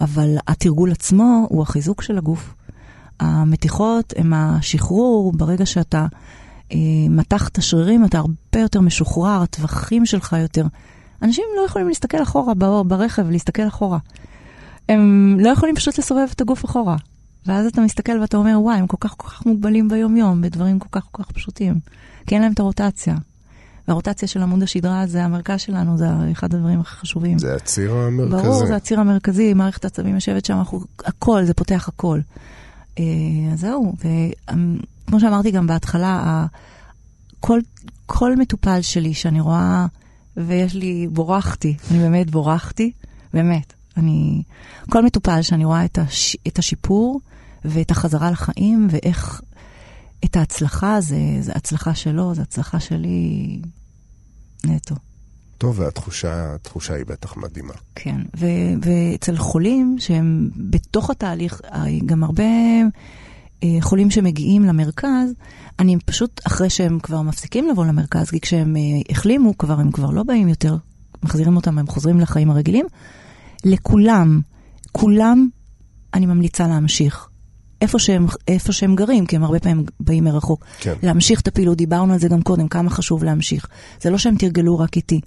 אבל התרגול עצמו הוא החיזוק של הגוף. המתיחות הם השחרור, ברגע שאתה אה, מתח את השרירים, אתה הרבה יותר משוחרר, הטווחים שלך יותר. אנשים לא יכולים להסתכל אחורה ברכב, להסתכל אחורה. הם לא יכולים פשוט לסובב את הגוף אחורה. ואז אתה מסתכל ואתה אומר, וואי, הם כל כך כל כך מוגבלים ביום-יום, בדברים כל כך כל כך פשוטים. כי אין להם את הרוטציה. והרוטציה של עמוד השדרה זה המרכז שלנו, זה אחד הדברים הכי חשובים. זה הציר המרכזי. ברור, זה הציר המרכזי, מערכת העצבים יושבת שם, אנחנו, הכל, זה פותח הכל. אה, אז זהו, וכמו שאמרתי גם בהתחלה, כל, כל מטופל שלי שאני רואה, ויש לי, בורחתי, אני באמת בורחתי, באמת. אני, כל מטופל שאני רואה את, הש, את השיפור ואת החזרה לחיים, ואיך, את ההצלחה, זה, זה הצלחה שלו, זה הצלחה שלי נטו. טוב, והתחושה התחושה היא בטח מדהימה. כן, ו- ואצל חולים שהם בתוך התהליך, אה, גם הרבה אה, חולים שמגיעים למרכז, אני פשוט, אחרי שהם כבר מפסיקים לבוא למרכז, כי כשהם אה, החלימו כבר, הם כבר לא באים יותר, מחזירים אותם, הם חוזרים לחיים הרגילים, לכולם, כולם, אני ממליצה להמשיך. איפה שהם, איפה שהם גרים, כי הם הרבה פעמים באים מרחוק. כן. להמשיך את הפעילות, דיברנו על זה גם קודם, כמה חשוב להמשיך. זה לא שהם תרגלו רק איתי,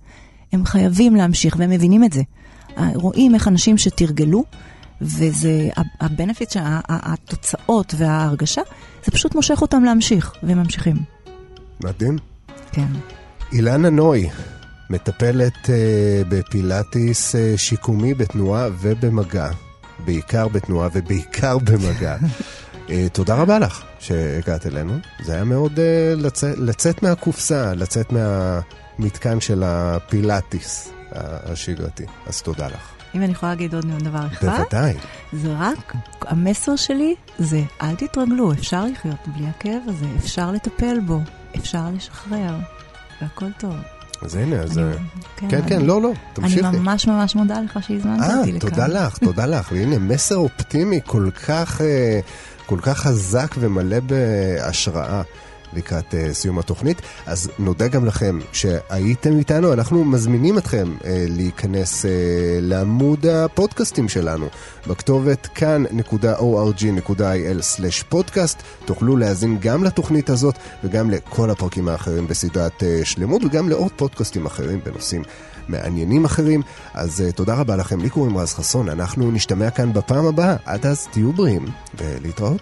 הם חייבים להמשיך, והם מבינים את זה. רואים איך אנשים שתרגלו, וזה, הבנפיט, התוצאות וההרגשה, זה פשוט מושך אותם להמשיך, והם ממשיכים. מדהים. כן. אילנה נוי, מטפלת uh, בפילאטיס uh, שיקומי בתנועה ובמגע, בעיקר בתנועה ובעיקר במגע. uh, תודה רבה לך שהגעת אלינו. זה היה מאוד uh, לצא, לצאת מהקופסה, לצאת מהמתקן של הפילאטיס השגרתי. אז תודה לך. אם אני יכולה להגיד עוד דבר אחד, בוודאי. זה רק, המסר שלי זה אל תתרגלו, אפשר לחיות בלי הכאב הזה, אפשר לטפל בו, אפשר לשחרר, והכל טוב. אז הנה, אז... אה, כן, כן, אני- כן, לא, לא, תמשיכי. אני ממש ממש מודה לך שהזמנת אה, אותי לכאן. תודה לך, תודה לך. והנה, מסר אופטימי כל כך, אה, כל כך חזק ומלא בהשראה. לקראת uh, סיום התוכנית. אז נודה גם לכם שהייתם איתנו, אנחנו מזמינים אתכם uh, להיכנס uh, לעמוד הפודקאסטים שלנו, בכתובת כאן.org.il/פודקאסט. תוכלו להאזין גם לתוכנית הזאת וגם לכל הפרקים האחרים בסדרת uh, שלמות וגם לעוד פודקאסטים אחרים בנושאים מעניינים אחרים. אז uh, תודה רבה לכם, לי קוראים רז חסון, אנחנו נשתמע כאן בפעם הבאה. עד אז תהיו בריאים ולהתראות.